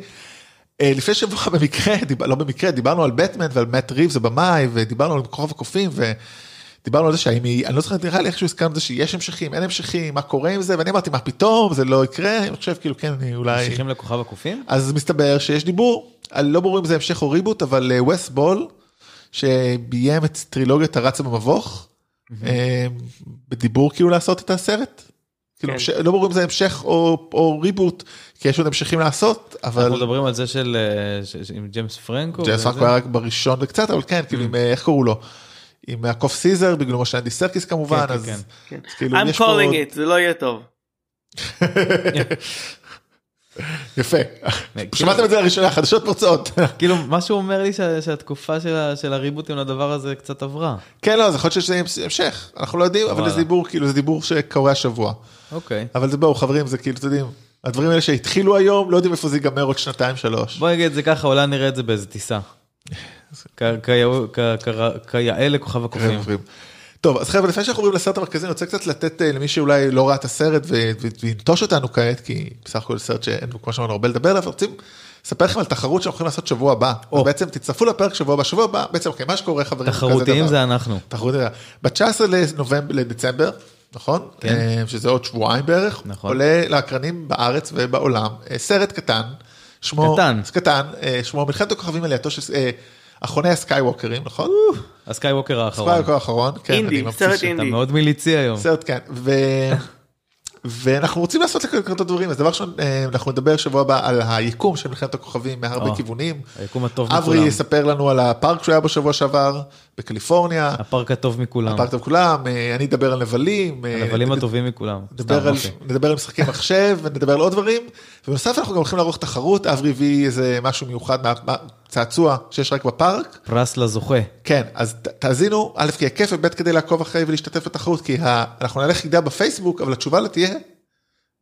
אה, לפני שבוע במקרה. לא במקרה, דיברנו על בטמן ועל מאט ריבס הבמאי ודיברנו על כוכב הקופים ודיברנו על זה שהאם היא, אני לא זוכר, נראה לי איכשהו הזכרנו את זה שיש המשכים, אין המשכים, מה קורה עם זה ואני אמרתי מה פתאום זה לא יקרה, אני חושב כאילו כן אני אולי, ממשיכים לכוכב הקופים? אז מסתבר שיש דיבור, לא ברור אם זה המשך או reboot אבל וס בול שביים את טרילוגיית הרץ במבוך, אה, בדיבור כאילו לעשות את הסרט. כאילו, כן. לא ברור אם זה המשך או, או reboot, כי יש עוד המשכים לעשות, אבל אנחנו מדברים על זה של אה, ש- ש- עם ג'יימס פרנקו? ג'יימס? פרנקו היה רק בראשון וקצת, אבל כן, כאילו, עם, אה, איך קראו לו? עם הקוף סיזר, בגילומו של אנדי סרקיס כמובן, כן, אז כן. כן. אז כאילו, I'm יש פה- calling it זה לא יהיה טוב. יפה. שמעתם את זה לראשונה, חדשות פורצות. כאילו משהו אומר לי שה- שהתקופה של הריבוטים לדבר הזה קצת עברה. כן, לא, זה יכול להיות שזה המשך, אנחנו לא יודעים, אבל. זה דיבור, כאילו, זה דיבור שקורה השבוע. אוקיי. אבל זה בואו, חברים, זה כאילו, אתם יודעים, הדברים האלה שהתחילו היום, לא יודעים איפה זה ייגמר עוד שנתיים, שלוש. בוא נגיד את זה ככה אולי נראה את זה באיזה טיסה. כיאה- לכוכב. עוברים. טוב אז חבר'ה לפני שאנחנו עוברים לסרט המרכזי אני רוצה קצת לתת אה, למי שאולי לא ראה את הסרט וינטוש אותנו כעת כי בסך הכל סרט שאין בו כמו שאמרנו הרבה לדבר עליו רוצים לספר לכם על תחרות שאנחנו הולכים לעשות שבוע הבא. או. בעצם תצטרפו לפרק שבוע הבא שבוע הבא בעצם אוקיי מה שקורה חברים. תחרותיים. זה אנחנו. תחרות ב-19 לנובמבר לדצמבר נכון כן. אה, שזה עוד שבועיים בערך נכון. עולה לאקרנים בארץ ובעולם אה, סרט קטן שמו קטן. קטן אה, שמו מלחמת הכוכבים עלייתו של אחרוני הסקייווקרים נכון? הסקייווקר האחרון. הסקייווקר האחרון כן, אינדי, סרט אינדי. אתה מאוד מיליצי היום. סרט כן ו... ואנחנו רוצים לעשות לכאלה דברים אז דבר ראשון אנחנו נדבר שבוע הבא על היקום של מלחמת הכוכבים מהרבה כיוונים. היקום הטוב הטוב מכולם. יספר לנו על הפארק שהוא היה בשבוע שעבר בקליפורניה. הפארק הטוב מכולם. הפארק טוב כולם אה, אני אדבר על נבלים. אה, הנבלים נד- הטובים מכולם. נדבר על. נדבר על משחקי מחשב ונדבר על עוד דברים ובנוסף אנחנו גם הולכים לערוך תחרות אברי הביא איזה משהו מיוחד מה- מה- צעצוע שיש רק בפארק פרס לזוכה. כן אז ת- תאזינו א' כי הכיף וב' כדי לעקוב אחרי ולהשתתף בתחרות כי ה- אנחנו נעלה חידה בפייסבוק אבל התשובה לא תהיה.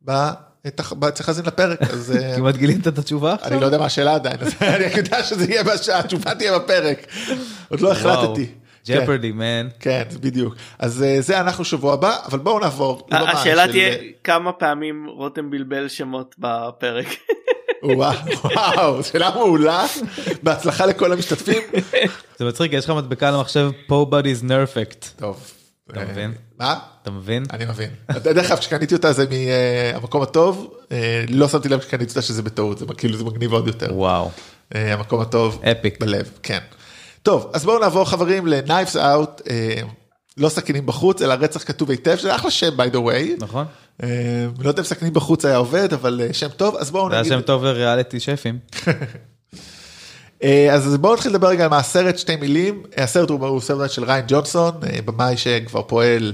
ב- צריך להאזין לפרק אז אה, כמעט גילית את התשובה עכשיו? אני לא יודע מה השאלה עדיין אז אני יודע שזה יהיה בשעה התשובה תהיה בפרק עוד לא החלטתי. ג'פרדי מן. כן בדיוק אז אה, זה אנחנו שבוע הבא אבל בואו נעבור. לבמה השאלה תהיה כמה פעמים רותם בלבל שמות בפרק. וואו, וואו, שאלה מעולה, בהצלחה לכל המשתתפים. זה מצחיק, יש לך מדבקה על המחשב פה body's nerfect. טוב. אתה אה, מבין? מה? אתה מבין? אני מבין. דרך אגב, כשקניתי אותה זה מהמקום הטוב, אה, לא שמתי לב שקניתי אותה שזה בטעות, זה כאילו זה מגניב עוד יותר. וואו. אה, המקום הטוב. אפיק. בלב, כן. טוב, אז בואו נעבור חברים ל-Knives Out, לא סכינים בחוץ, אלא רצח כתוב היטב, שזה אחלה שם by the way. נכון? לא יודע אם סכינים בחוץ היה עובד, אבל שם טוב, אז בואו זה היה נגיד... שם טוב לריאליטי שפים. אה, אז בואו נתחיל לדבר רגע על מהסרט שתי מילים הסרט הוא הוא סרט של ריין ג'ונסון אה, במאי שכבר פועל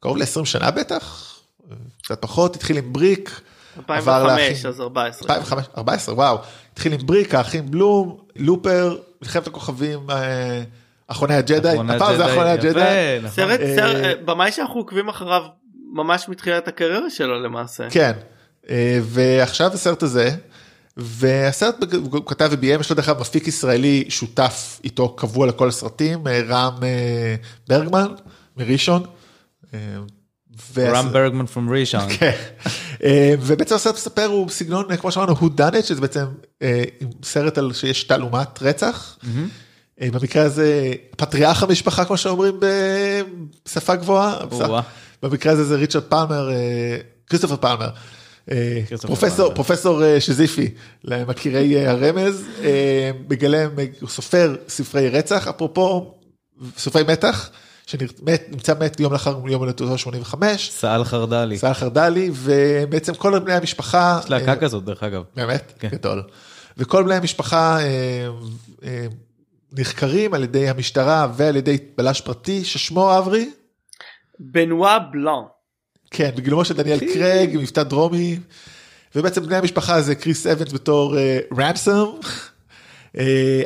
קרוב ל-20 שנה בטח קצת פחות התחיל עם בריק. עבר 2005 לאחים- אז 14. 2005 14 וואו התחיל עם בריק האחים בלום לופר מלחמת הכוכבים אה, אחרוני הג'די הפעם זה אחרוני הג'די. נכון. סרט, סרט, במאי שאנחנו עוקבים אחריו ממש מתחילת הקריירה שלו למעשה. כן ועכשיו הסרט הזה והסרט הוא כתב וביים יש לו דרך אגב מפיק ישראלי שותף איתו קבוע לכל הסרטים אה, רם אה, ברגמן מראשון. אה, רם ברגמן from ראשון. כן. ובעצם הסרט מספר הוא סגנון כמו שאמרנו הוא דאנט שזה בעצם סרט על שיש תעלומת רצח. אה, במקרה הזה פטריארך המשפחה כמו שאומרים בשפה גבוהה. במקרה הזה זה ריצ'רד פלמר, כריסטופר פלמר. אה, פרופסור. פרופסור אה, שזיפי למכירי אה, הרמז מגלם הוא סופר ספרי רצח אפרופו סופרי מתח שנמצא מת יום לאחר יום הולדתו 85 סאל חרדלי. סל חרדלי ובעצם כל בני המשפחה יש להקה כזאת דרך אגב. באמת כן. גדול וכל בני המשפחה נחקרים על ידי המשטרה ועל ידי בלש פרטי ששמו אברי. בנואה בלאן. כן, בגילומו של דניאל קרג, מבטא דרומי, ובעצם בני המשפחה זה קריס אבנס בתור רנסום,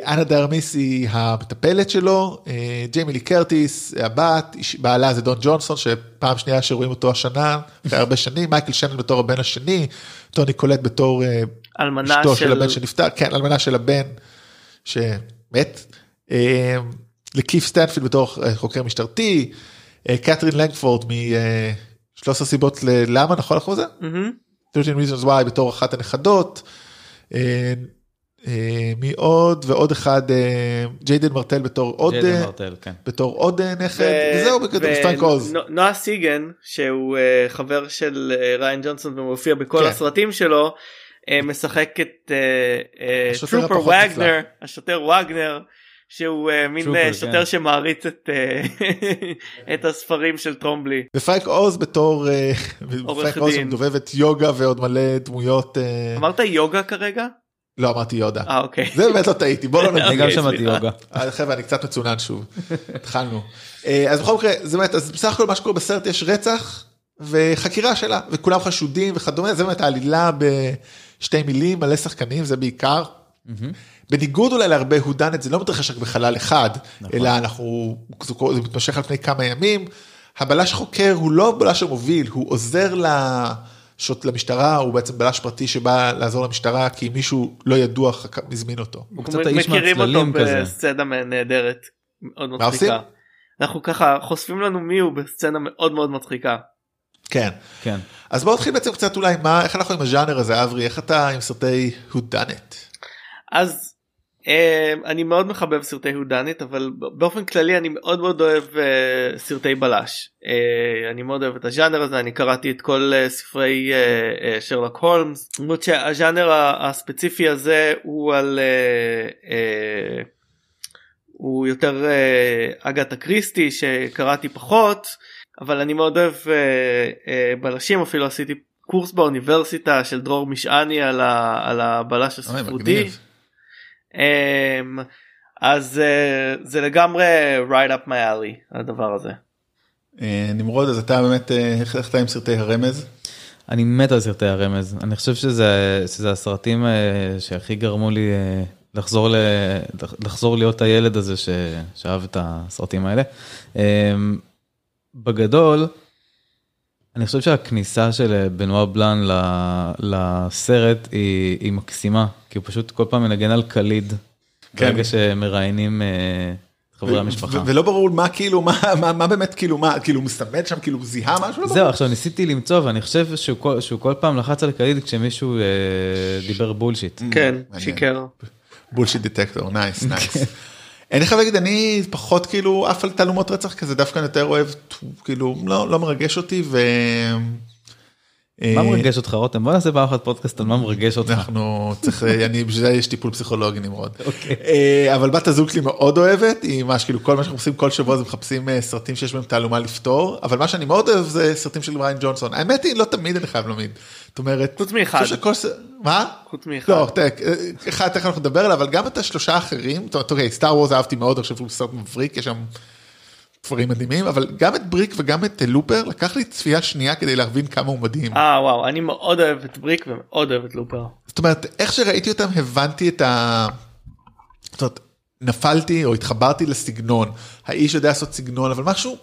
אנה דרמיס היא המטפלת שלו, אה, ג'יימי לי קרטיס, הבת, בעלה זה דון ג'ונסון, שפעם שנייה שרואים אותו השנה, אחרי הרבה שנים, מייקל שנן בתור הבן השני, טוני קולט בתור אה, אשתו של של הבן שנפטר, כן, אלמנה של הבן שמת. אה, לקית' סטנפילד בתור אה, חוקר משטרתי, אה, קתרין לנגפורד מ-13 סיבות ללמה, נכון אנחנו זה? מהמם. 13 reasons why בתור אחת הנכדות. אה, אה, מי עוד ועוד אחד אה, ג'יידן מרטל בתור עוד מרטל, כן. בתור עוד נכד וזהו בגדול פרנק עוז. נו- נואה סיגן שהוא חבר של ריאן ג'ונסון ומופיע בכל כן. הסרטים שלו משחק את טרופר וגנר השוטר וגנר שהוא אה, מין טרופר, אה, כן. שוטר שמעריץ את אה, את הספרים של טרומבלי. ופרנק עוז בתור עורך פרנק עוז דין. מדובב יודה ועוד מלא דמויות אה, אמרת יוגה כרגע? לא אמרתי יודה. אה אוקיי. זה באמת לא טעיתי בוא לא אני נגיד. גם אוקיי, שמעתי. יוגה. חבר'ה אני קצת מצונן שוב התחלנו אז בכל מקרה זה באמת אז בסך הכל מה שקורה בסרט יש רצח וחקירה שלה וכולם חשודים וכדומה זה באמת העלילה בשתי מילים מלא שחקנים זה בעיקר. בניגוד אולי להרבה הודנת זה לא מתרחש רק בחלל אחד אלא אנחנו זה מתמשך על פני כמה ימים. הבלש החוקר הוא לא בלש המוביל הוא עוזר לשוט למשטרה הוא בעצם בלש פרטי שבא לעזור למשטרה כי מישהו לא ידוע הזמין אותו. הוא קצת האיש מכירים אותו מהצללים כזה. בסצנה נהדרת. מאוד מה עושים? מצחיקה. אנחנו ככה חושפים לנו מי הוא בסצנה מאוד מאוד מצחיקה. כן. כן. אז בוא נתחיל בעצם קצת אולי מה איך אנחנו עם הז'אנר הזה אברי איך אתה עם סרטי הודנת. אז אני מאוד מחבב סרטי הודנית אבל באופן כללי אני מאוד מאוד אוהב אה, סרטי בלש. אה, אני מאוד אוהב את הז'אנר הזה אני קראתי את כל אה, ספרי שרלוק הולמס. למרות שהז'אנר הספציפי הזה הוא על הוא יותר אה, אגתה קריסטי שקראתי פחות אבל אני מאוד אוהב בלשים אפילו עשיתי קורס באוניברסיטה של דרור משעני על, הבלש הספרותי. אמ, אז אה, זה לגמרי right up my alley הדבר הזה. אה, נמרוד אז אתה באמת איך אתה עם סרטי הרמז. אני מת על סרטי הרמז. אני חושב שזה שזה הסרטים אה, שהכי גרמו לי אה, לחזור ל- לחזור להיות הילד הזה ש- שאהב את הסרטים האלה. אה, בגדול, אני חושב שהכניסה של אה, בנואר בלאן ל- לסרט היא, היא מקסימה, כי הוא פשוט כל פעם מנגן על קליד, כן. ברגע שמראיינים אה, את חברי המשפחה. ולא ברור מה כאילו מה מה מה באמת כאילו מה כאילו הוא מסתמן שם כאילו הוא זיהה משהו. לא זהו, ברור. עכשיו ניסיתי למצוא ואני חושב שהוא כל, שהוא כל פעם לחץ על קליד כשמישהו אה, דיבר bullshit. כן. שיקר. bullshit detector nice nice. אני חייב להגיד אני פחות כאילו עף על תעלומות רצח כזה דווקא אני יותר אוהב כאילו לא לא מרגש אותי ו... מה אה, מרגש אותך רותם? בוא נעשה פעם אחת פודקאסט על מה מרגש אותך. אנחנו צריך אני בשביל זה יש טיפול פסיכולוגי נמרוד. אוקיי. אה, אבל בת הזוג שלי מאוד אוהבת היא ממש כאילו כל מה שאנחנו עושים כל שבוע זה מחפשים אה, סרטים שיש בהם תעלומה לפתור אבל מה שאני מאוד אוהב זה סרטים של ריין ג'ונסון האמת היא לא תמיד אני חייב להעמיד. זאת אומרת חוץ מאחד. מה? חוץ מאחד. לא, תראה, אחד תכף אנחנו נדבר עליו, אבל גם את השלושה האחרים, זאת אומרת, אוקיי, סטאר וורז אהבתי מאוד, אני חושב שהוא סרט מבריק, יש שם דברים מדהימים, אבל גם את בריק וגם את לופר, לקח לי צפייה שנייה כדי להבין כמה הוא מדהים. אה וואו אני מאוד אוהב את בריק ומאוד אוהב את לופר. זאת אומרת, איך שראיתי אותם הבנתי את ה... זאת אומרת, נפלתי או התחברתי לסגנון, האיש יודע לעשות סגנון, אבל משהו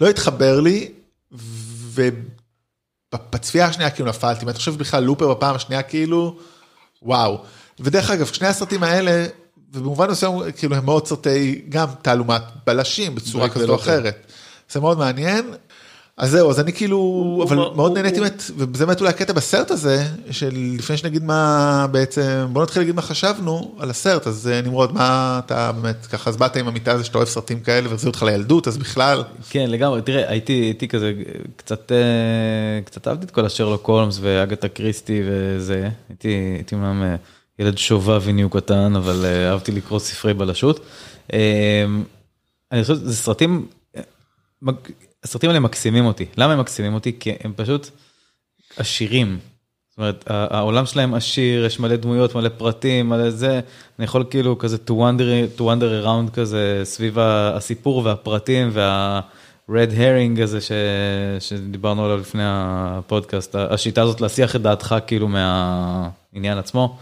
לא התחבר לי, ובצפייה השנייה כאילו נפלתי, ואני חושב בכלל לופר בפעם השנייה כאילו, וואו. ודרך אגב, שני הסרטים האלה, ובמובן מסוים כאילו הם מאוד סרטי גם תעלומת בלשים בצורה כזאת או. אחרת. זה מאוד מעניין. אז זהו, אז אני כאילו, אבל מאוד נהניתי וזה באמת אולי הקטע בסרט הזה, של לפני שנגיד מה בעצם, בוא נתחיל להגיד מה חשבנו על הסרט, אז אה, נמרוד, מה אתה באמת, ככה, אז באת עם המיטה הזה שאתה אוהב סרטים כאלה והחזיר אותך לילדות, אז בכלל, כן לגמרי תראה הייתי הייתי כזה קצת אה, קצת אהבתי את כל השרלוק הולמס ואגתה קריסטי וזה הייתי הייתי אמנם אה, ילד שובביני קטן אבל אה, אהבתי לקרוא ספרי בלשות. אה, אני חושב זה סרטים אה, הסרטים האלה מקסימים אותי למה הם מקסימים אותי כי הם פשוט עשירים. זאת אומרת העולם שלהם עשיר יש מלא דמויות מלא פרטים מלא זה אני יכול כאילו כזה to wander to wander around כזה סביב הסיפור והפרטים וה red herring הזה ש... שדיברנו עליו לפני הפודקאסט השיטה הזאת להסיח את דעתך כאילו מהעניין עצמו.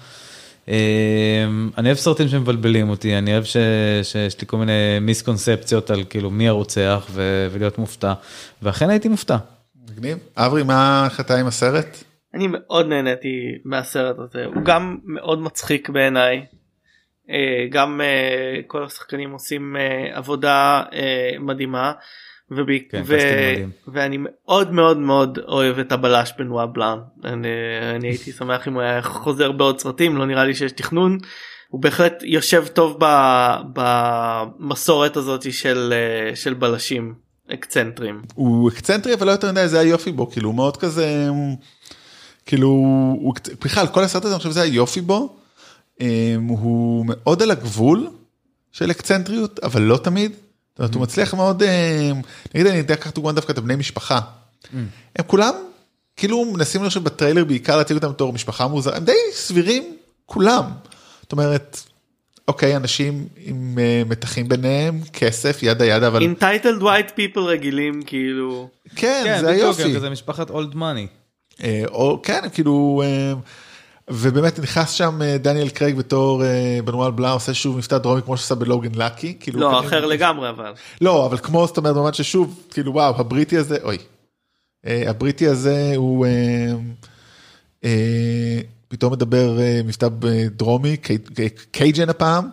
אמ, אני אוהב סרטים שמבלבלים אותי אני אוהב ש... שיש לי כל מיני מיסקונספציות על כאילו מי הרוצח ו... ולהיות מופתע ואכן הייתי מופתע. מגניב. אברי, מה, אתה עם הסרט? אני מאוד נהניתי מהסרט הזה הוא גם מאוד מצחיק בעיניי. אה, גם אה, כל השחקנים עושים אה, עבודה מדהימה. ובעיק- כן, ו-. ואני מאוד מאוד מאוד אוהב את הבלש בנועה בלאן אני, אני הייתי שמח אם הוא היה חוזר בעוד סרטים לא נראה לי שיש תכנון הוא בהחלט יושב טוב ב- במסורת הזאת של אה, של בלשים אקצנטרים. הוא אקצנטרי אבל לא יותר מדי זה היופי בו כאילו הוא מאוד כזה כאילו הוא בכלל כל הסרט הזה אני חושב שזה היופי בו אמ, הוא מאוד על הגבול של אקצנטריות אבל לא תמיד. זאת אומרת, הוא מצליח מאוד אמ, נגיד אני אתן לקחת דוגמא דווקא את הבני משפחה. הם כולם כאילו מנסים לחשוב בטריילר בעיקר להציג אותם בתור משפחה מוזרה הם די סבירים כולם. זאת אומרת אוקיי אנשים עם אה, מתחים ביניהם כסף ידה ידה אבל entitled white people רגילים כאילו כן כן, זה היופי. הם כזה משפחת אולד מאני. אה, או כן כאילו אה, ובאמת נכנס שם אה, דניאל קרייג בתור אה, בנואל בלאו עושה שוב מבטא דרומי כמו שעשה בלוגן לקי כאילו לא אחר לגמרי אבל לא אבל כמו זאת אומרת במובן ששוב כאילו וואו הבריטי הזה אוי אה, הבריטי הזה הוא אה, אה, פתאום מדבר מבטא דרומי קי- קי- Cajun הפעם.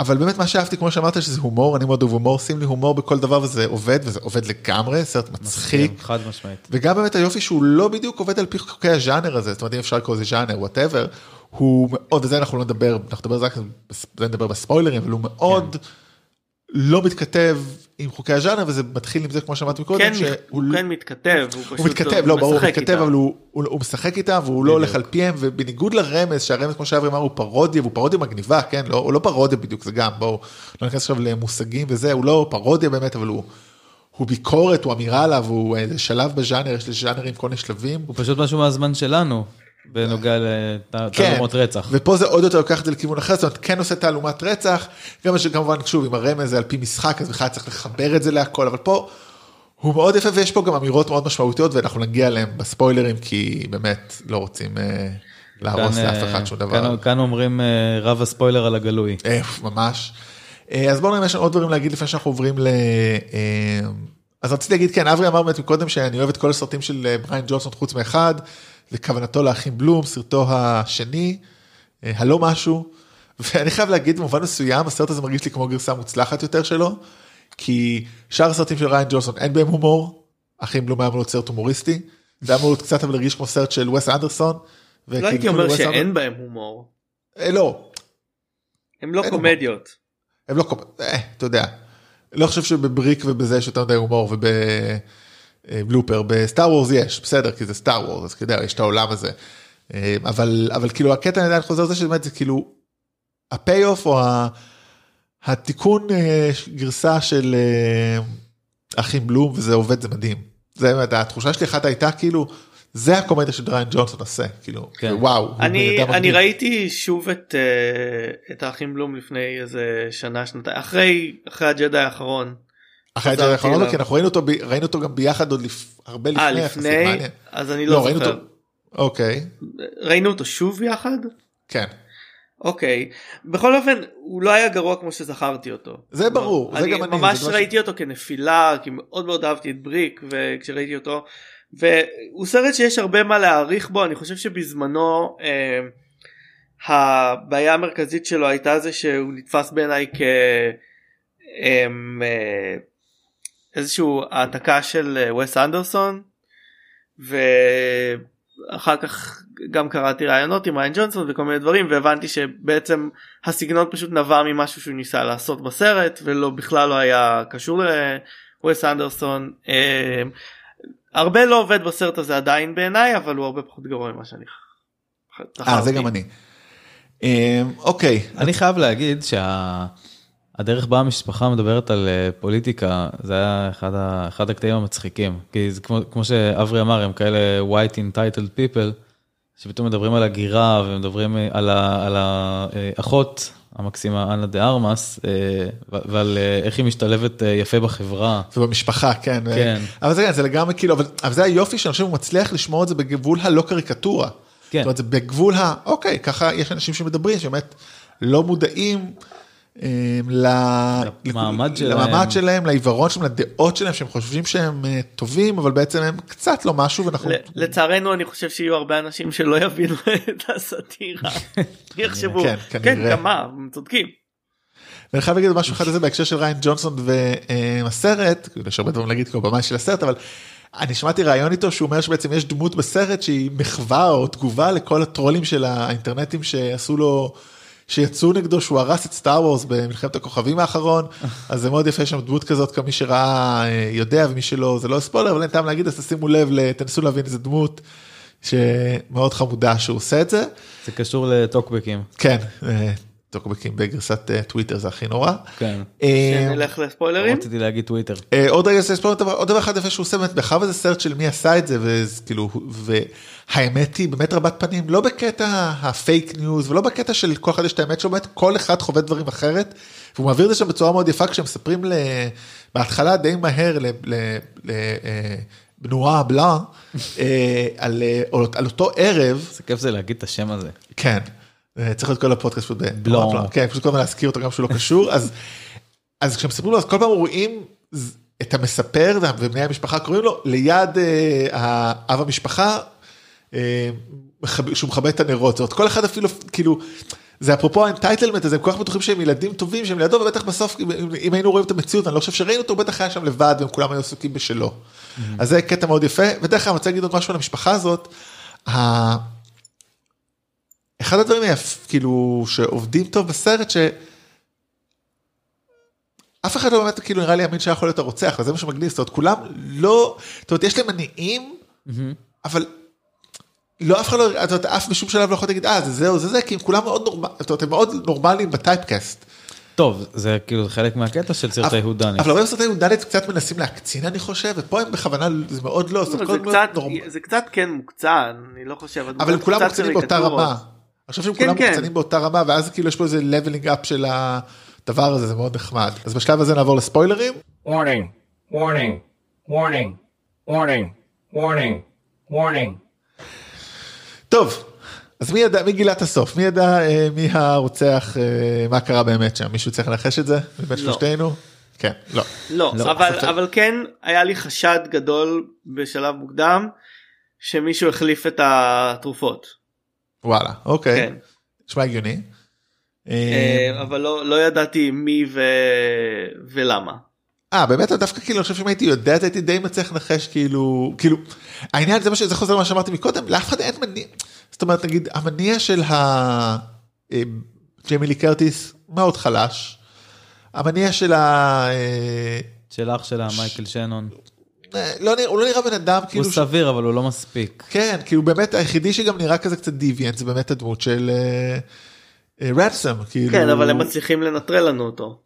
אבל באמת מה שאהבתי כמו שאמרת שזה הומור אני מאוד אוהב הומור שים לי הומור בכל דבר וזה עובד וזה עובד לגמרי סרט מצחיק כן, חד משמעית. וגם באמת היופי שהוא לא בדיוק עובד על פי חוקי הז'אנר הזה, זאת אומרת אם אפשר לקרוא לזה ז'אנר, whatever, הוא מאוד, וזה אנחנו לא נדבר, אנחנו נדבר רק, נדבר בספוילרים, אבל הוא מאוד לא מתכתב עם חוקי הז'אנר, וזה מתחיל עם זה כמו שאמרתי מקודם, כן, שהוא הוא לא- כן מתכתב הוא פשוט הוא מתכתב, לא ברור, הוא מתכתב. אבל הוא, הוא, הוא משחק איתם והוא לא הולך על פיהם, ובניגוד לרמז, שהרמז כמו שאברי אמר הוא פרודיה, והוא פרודיה מגניבה, כן, לא, הוא לא פרודיה בדיוק, זה גם, בואו, לא ניכנס עכשיו למושגים וזה, הוא לא פרודיה באמת, אבל הוא, הוא ביקורת, הוא אמירה עליו, הוא איזה שלב בז'אנר, יש לז'אנרים כל מיני שלבים. הוא פשוט משהו מהזמן שלנו, בנוגע לתעלומות רצח. ופה זה עוד יותר לוקח את זה לכיוון אחר, זאת אומרת כן עושה תעלומת רצח, גם שכמובן שוב עם הרמז זה על פי משחק אז בכלל צריך לחבר את זה להכל, אבל פה הוא מאוד יפה ויש פה גם אמירות מאוד משמעותיות ואנחנו נגיע אליהם בספוילרים כי באמת לא רוצים אה, להרוס לאף אה, אחד שום דבר. כאן- כאן אומרים אה, רב הספוילר על הגלוי. אה, ממש. אה, אז בואו נראה אם יש לנו עוד דברים להגיד לפני שאנחנו עוברים ל... אה, אז רציתי להגיד כן אברי אמר באמת מקודם שאני אוהב את כל הסרטים של אה, בריין ג'ונסון חוץ מאחד וכוונתו לאחים בלום סרטו השני אה, הלא משהו ואני חייב להגיד במובן מסוים הסרט הזה מרגיש לי כמו גרסה מוצלחת יותר שלו כי שאר הסרטים של ריין ג'ונסון אין בהם הומור אחים בלום היה אמור להיות סרט הומוריסטי זה היה אמור להיות קצת אבל להרגיש כמו סרט של וס אנדרסון. לא הייתי אומר שאין בהם הומור לא הם לא קומדיות. הם לא קומ... אה, אתה יודע. לא חושב שבבריק ובזה יש יותר מדי הומור ובבלופר בסטאר וורס יש בסדר כי זה סטאר וורס אז אתה יודע יש את העולם הזה. אה, אבל אבל כאילו הקטע אני עדיין חוזר לזה שבאמת זה כאילו הפיי אוף או ה- התיקון אה, גרסה של אה, אחים בלום וזה עובד זה מדהים. זה באמת התחושה שלי אחת הייתה כאילו זה הקומדיה שדריין ג'ונסון עושה כאילו כן. וואו. אני אני. ראיתי שוב את אה, את האחים בלום לפני איזה שנה שנתיים אחרי אחרי הג'די האחרון. אחרי האחרון, אליו. כי אנחנו ראינו אותו, ראינו אותו גם ביחד עוד לפ... הרבה לפני. אה לפני. אז אני לא, לא ראינו זוכר. אותו. אוקיי, ראינו אותו שוב יחד? כן. אוקיי בכל אופן הוא לא היה גרוע כמו שזכרתי אותו. זה ברור, זה אני גם אני, ממש זה לא ראיתי אותו כנפילה כי מאוד מאוד אהבתי את בריק וכשראיתי אותו והוא סרט שיש הרבה מה להעריך בו אני חושב שבזמנו אה, הבעיה המרכזית שלו הייתה זה שהוא נתפס בעיניי כ... אה, אה, איזשהו העתקה של אה, וס אנדרסון ואחר כך גם קראתי ראיונות עם ריין ג'ונסון וכל מיני דברים והבנתי שבעצם הסגנון פשוט נבע ממשהו שהוא ניסה לעשות בסרט ולא בכלל לא היה קשור לווס אנדרסון. אה, הרבה לא עובד בסרט הזה עדיין בעיניי אבל הוא הרבה פחות גרוע ממה שאני אה, זה גם אני. אה, אוקיי, אני חייב להגיד שהדרך בה המשפחה מדברת על אה, פוליטיקה זה היה אחד, ה... אחד הקטעים המצחיקים כי זה כמו, כמו שאברי אמר הם כאלה white entitled people שפתאום מדברים על הגירה ומדברים אה, על, ה... על האחות המקסימה אנה דה ארמאס אה, ועל אה, איך היא משתלבת אה, יפה בחברה. ובמשפחה, כן. כן. אבל זה, זה לגמרי כאילו, אבל, אבל זה היופי שאני חושב שהוא מצליח לשמור את זה בגבול הלא קריקטורה. כן. זאת אומרת, זה בגבול ה... אוקיי, ככה יש אנשים שמדברים, שבאמת לא מודעים אה, למעמד שלהם. למעמד שלהם, לעיוורון שלהם, לדעות שלהם, שהם חושבים שהם אה, טובים, אבל בעצם הם קצת לא משהו, ואנחנו... לצערנו אני חושב שיהיו הרבה אנשים שלא יבינו את הסאטירה. יחשבו, כן, כן. גם מה, הם צודקים. ואני חייב להגיד משהו אחד על זה בהקשר של ריין ג'ונסון והסרט, יש הרבה דברים להגיד כמו במאי של הסרט, אבל אני שמעתי ראיון איתו שהוא אומר שבעצם יש דמות בסרט שהיא מחווה או תגובה לכל הטרולים של האינטרנטים שעשו לו, שיצאו נגדו שהוא הרס את סטאר וורס במלחמת הכוכבים האחרון, אז זה מאוד יפה שם דמות כזאת כמי שראה אה, יודע ומי שלא זה לא ספוילר אבל אין טעם להגיד אז תשימו לב תנסו להבין איזה דמות שמאוד חמודה שהוא עושה את זה. זה קשור לטוקבקים. כן, אה, טוקבקים בגרסת אה, טוויטר זה הכי נורא. כן. אה, שנלך לספוילרים. רציתי להגיד טוויטר. אה, עוד רגע זה אבל עוד דבר אחד יפה שהוא עושה, באמת, מאחר וזה סרט של מי עשה את זה, וכאילו, והאמת היא באמת רבת פנים, לא בקטע הפייק ניוז, ולא בקטע של כל אחד יש את האמת שלו, באמת כל אחד חווה דברים אחרת, והוא מעביר את זה שם בצורה מאוד יפה, כשהם מספרים ל... בהתחלה די מהר ל... ל... ל... אה, בנועה בלה, על, אותו ערב, זה כיף זה להגיד את השם הזה. כן, צריך להיות כל הפודקאסט פשוט בלו. בלו, כן, פשוט כל הזמן להזכיר אותו גם שהוא לא קשור, אז, אז כשהם מספרים לו, אז כל פעם רואים את המספר ובני המשפחה קוראים לו, ליד אה, האב המשפחה, אה, שהוא מכבה את הנרות, זאת אומרת, כל אחד אפילו, כאילו, זה אפרופו האנטייטלמנט הזה, הם כל כך בטוחים שהם ילדים טובים, שהם לידו, ובטח בסוף, אם, אם היינו רואים את המציאות, אני לא חושב שראינו אותו, הוא בטח היה שם לבד, והם כולם היו עסוקים בשלו. אז זה קטע מאוד יפה, ודרך אגב, אני רוצה להגיד עוד משהו על המשפחה הזאת. אחד הדברים היפ, כאילו שעובדים טוב בסרט ש... אף אחד לא באמת כאילו נראה לי יאמין שיכול להיות הרוצח וזה מה שמגניב זאת אומרת כולם לא זאת אומרת יש להם מניעים אבל לא אף אחד לא זאת אומרת, אף בשום שלב לא יכול להגיד אה זה זה או זה זה כי הם כולם מאוד נורמליים זאת אומרת הם מאוד נורמליים בטייפקאסט. טוב, זה כאילו חלק מהקטע של סרטי הודני. אבל הרבה סרטי הודנית קצת מנסים להקצין אני חושב ופה הם בכוונה זה מאוד לא זה קצת, נורמ- זה קצת כן מוקצן, אני לא חושב. אבל הם כולם מוקצנים באותה. רמה. אני חושב שהם כן, כולם כן. מוקצנים באותה רמה ואז כאילו יש פה איזה leveling up של הדבר הזה זה מאוד נחמד אז בשלב הזה נעבור לספוילרים. Warning, warning, warning, warning, warning, warning. טוב, אז מי ידע, מי גילה את הסוף? מי ידע אה, מי הרוצח, אה, מה קרה באמת שם? מישהו צריך לנחש את זה? מבין לא. שלושתנו? כן, לא. לא, לא, אבל. אבל כן היה לי חשד גדול בשלב מוקדם שמישהו החליף את התרופות. וואלה, אוקיי. כן. נשמע הגיוני. אה, אה, אבל לא, לא ידעתי מי ו... ולמה. אה, באמת דווקא כאילו, אני חושב שאם הייתי יודע, הייתי די מצליח לנחש כאילו, כאילו, העניין זה מה שזה חוזר למה שאמרתי מקודם, לאף אחד אין מניע, זאת אומרת נגיד המניע של ה... אה, ג'יימילי קרטיס מאוד חלש, המניע של ה... של אח שלה, מייקל שנון. אה, לא נראה, הוא לא נראה בן אדם הוא כאילו, ש- סביר אבל הוא לא מספיק. כן, כאילו באמת היחידי שגם נראה כזה קצת דיוויאנט זה באמת הדמות של רנסם, כאילו, כן, אבל הם מצליחים לנטרל לנו אותו.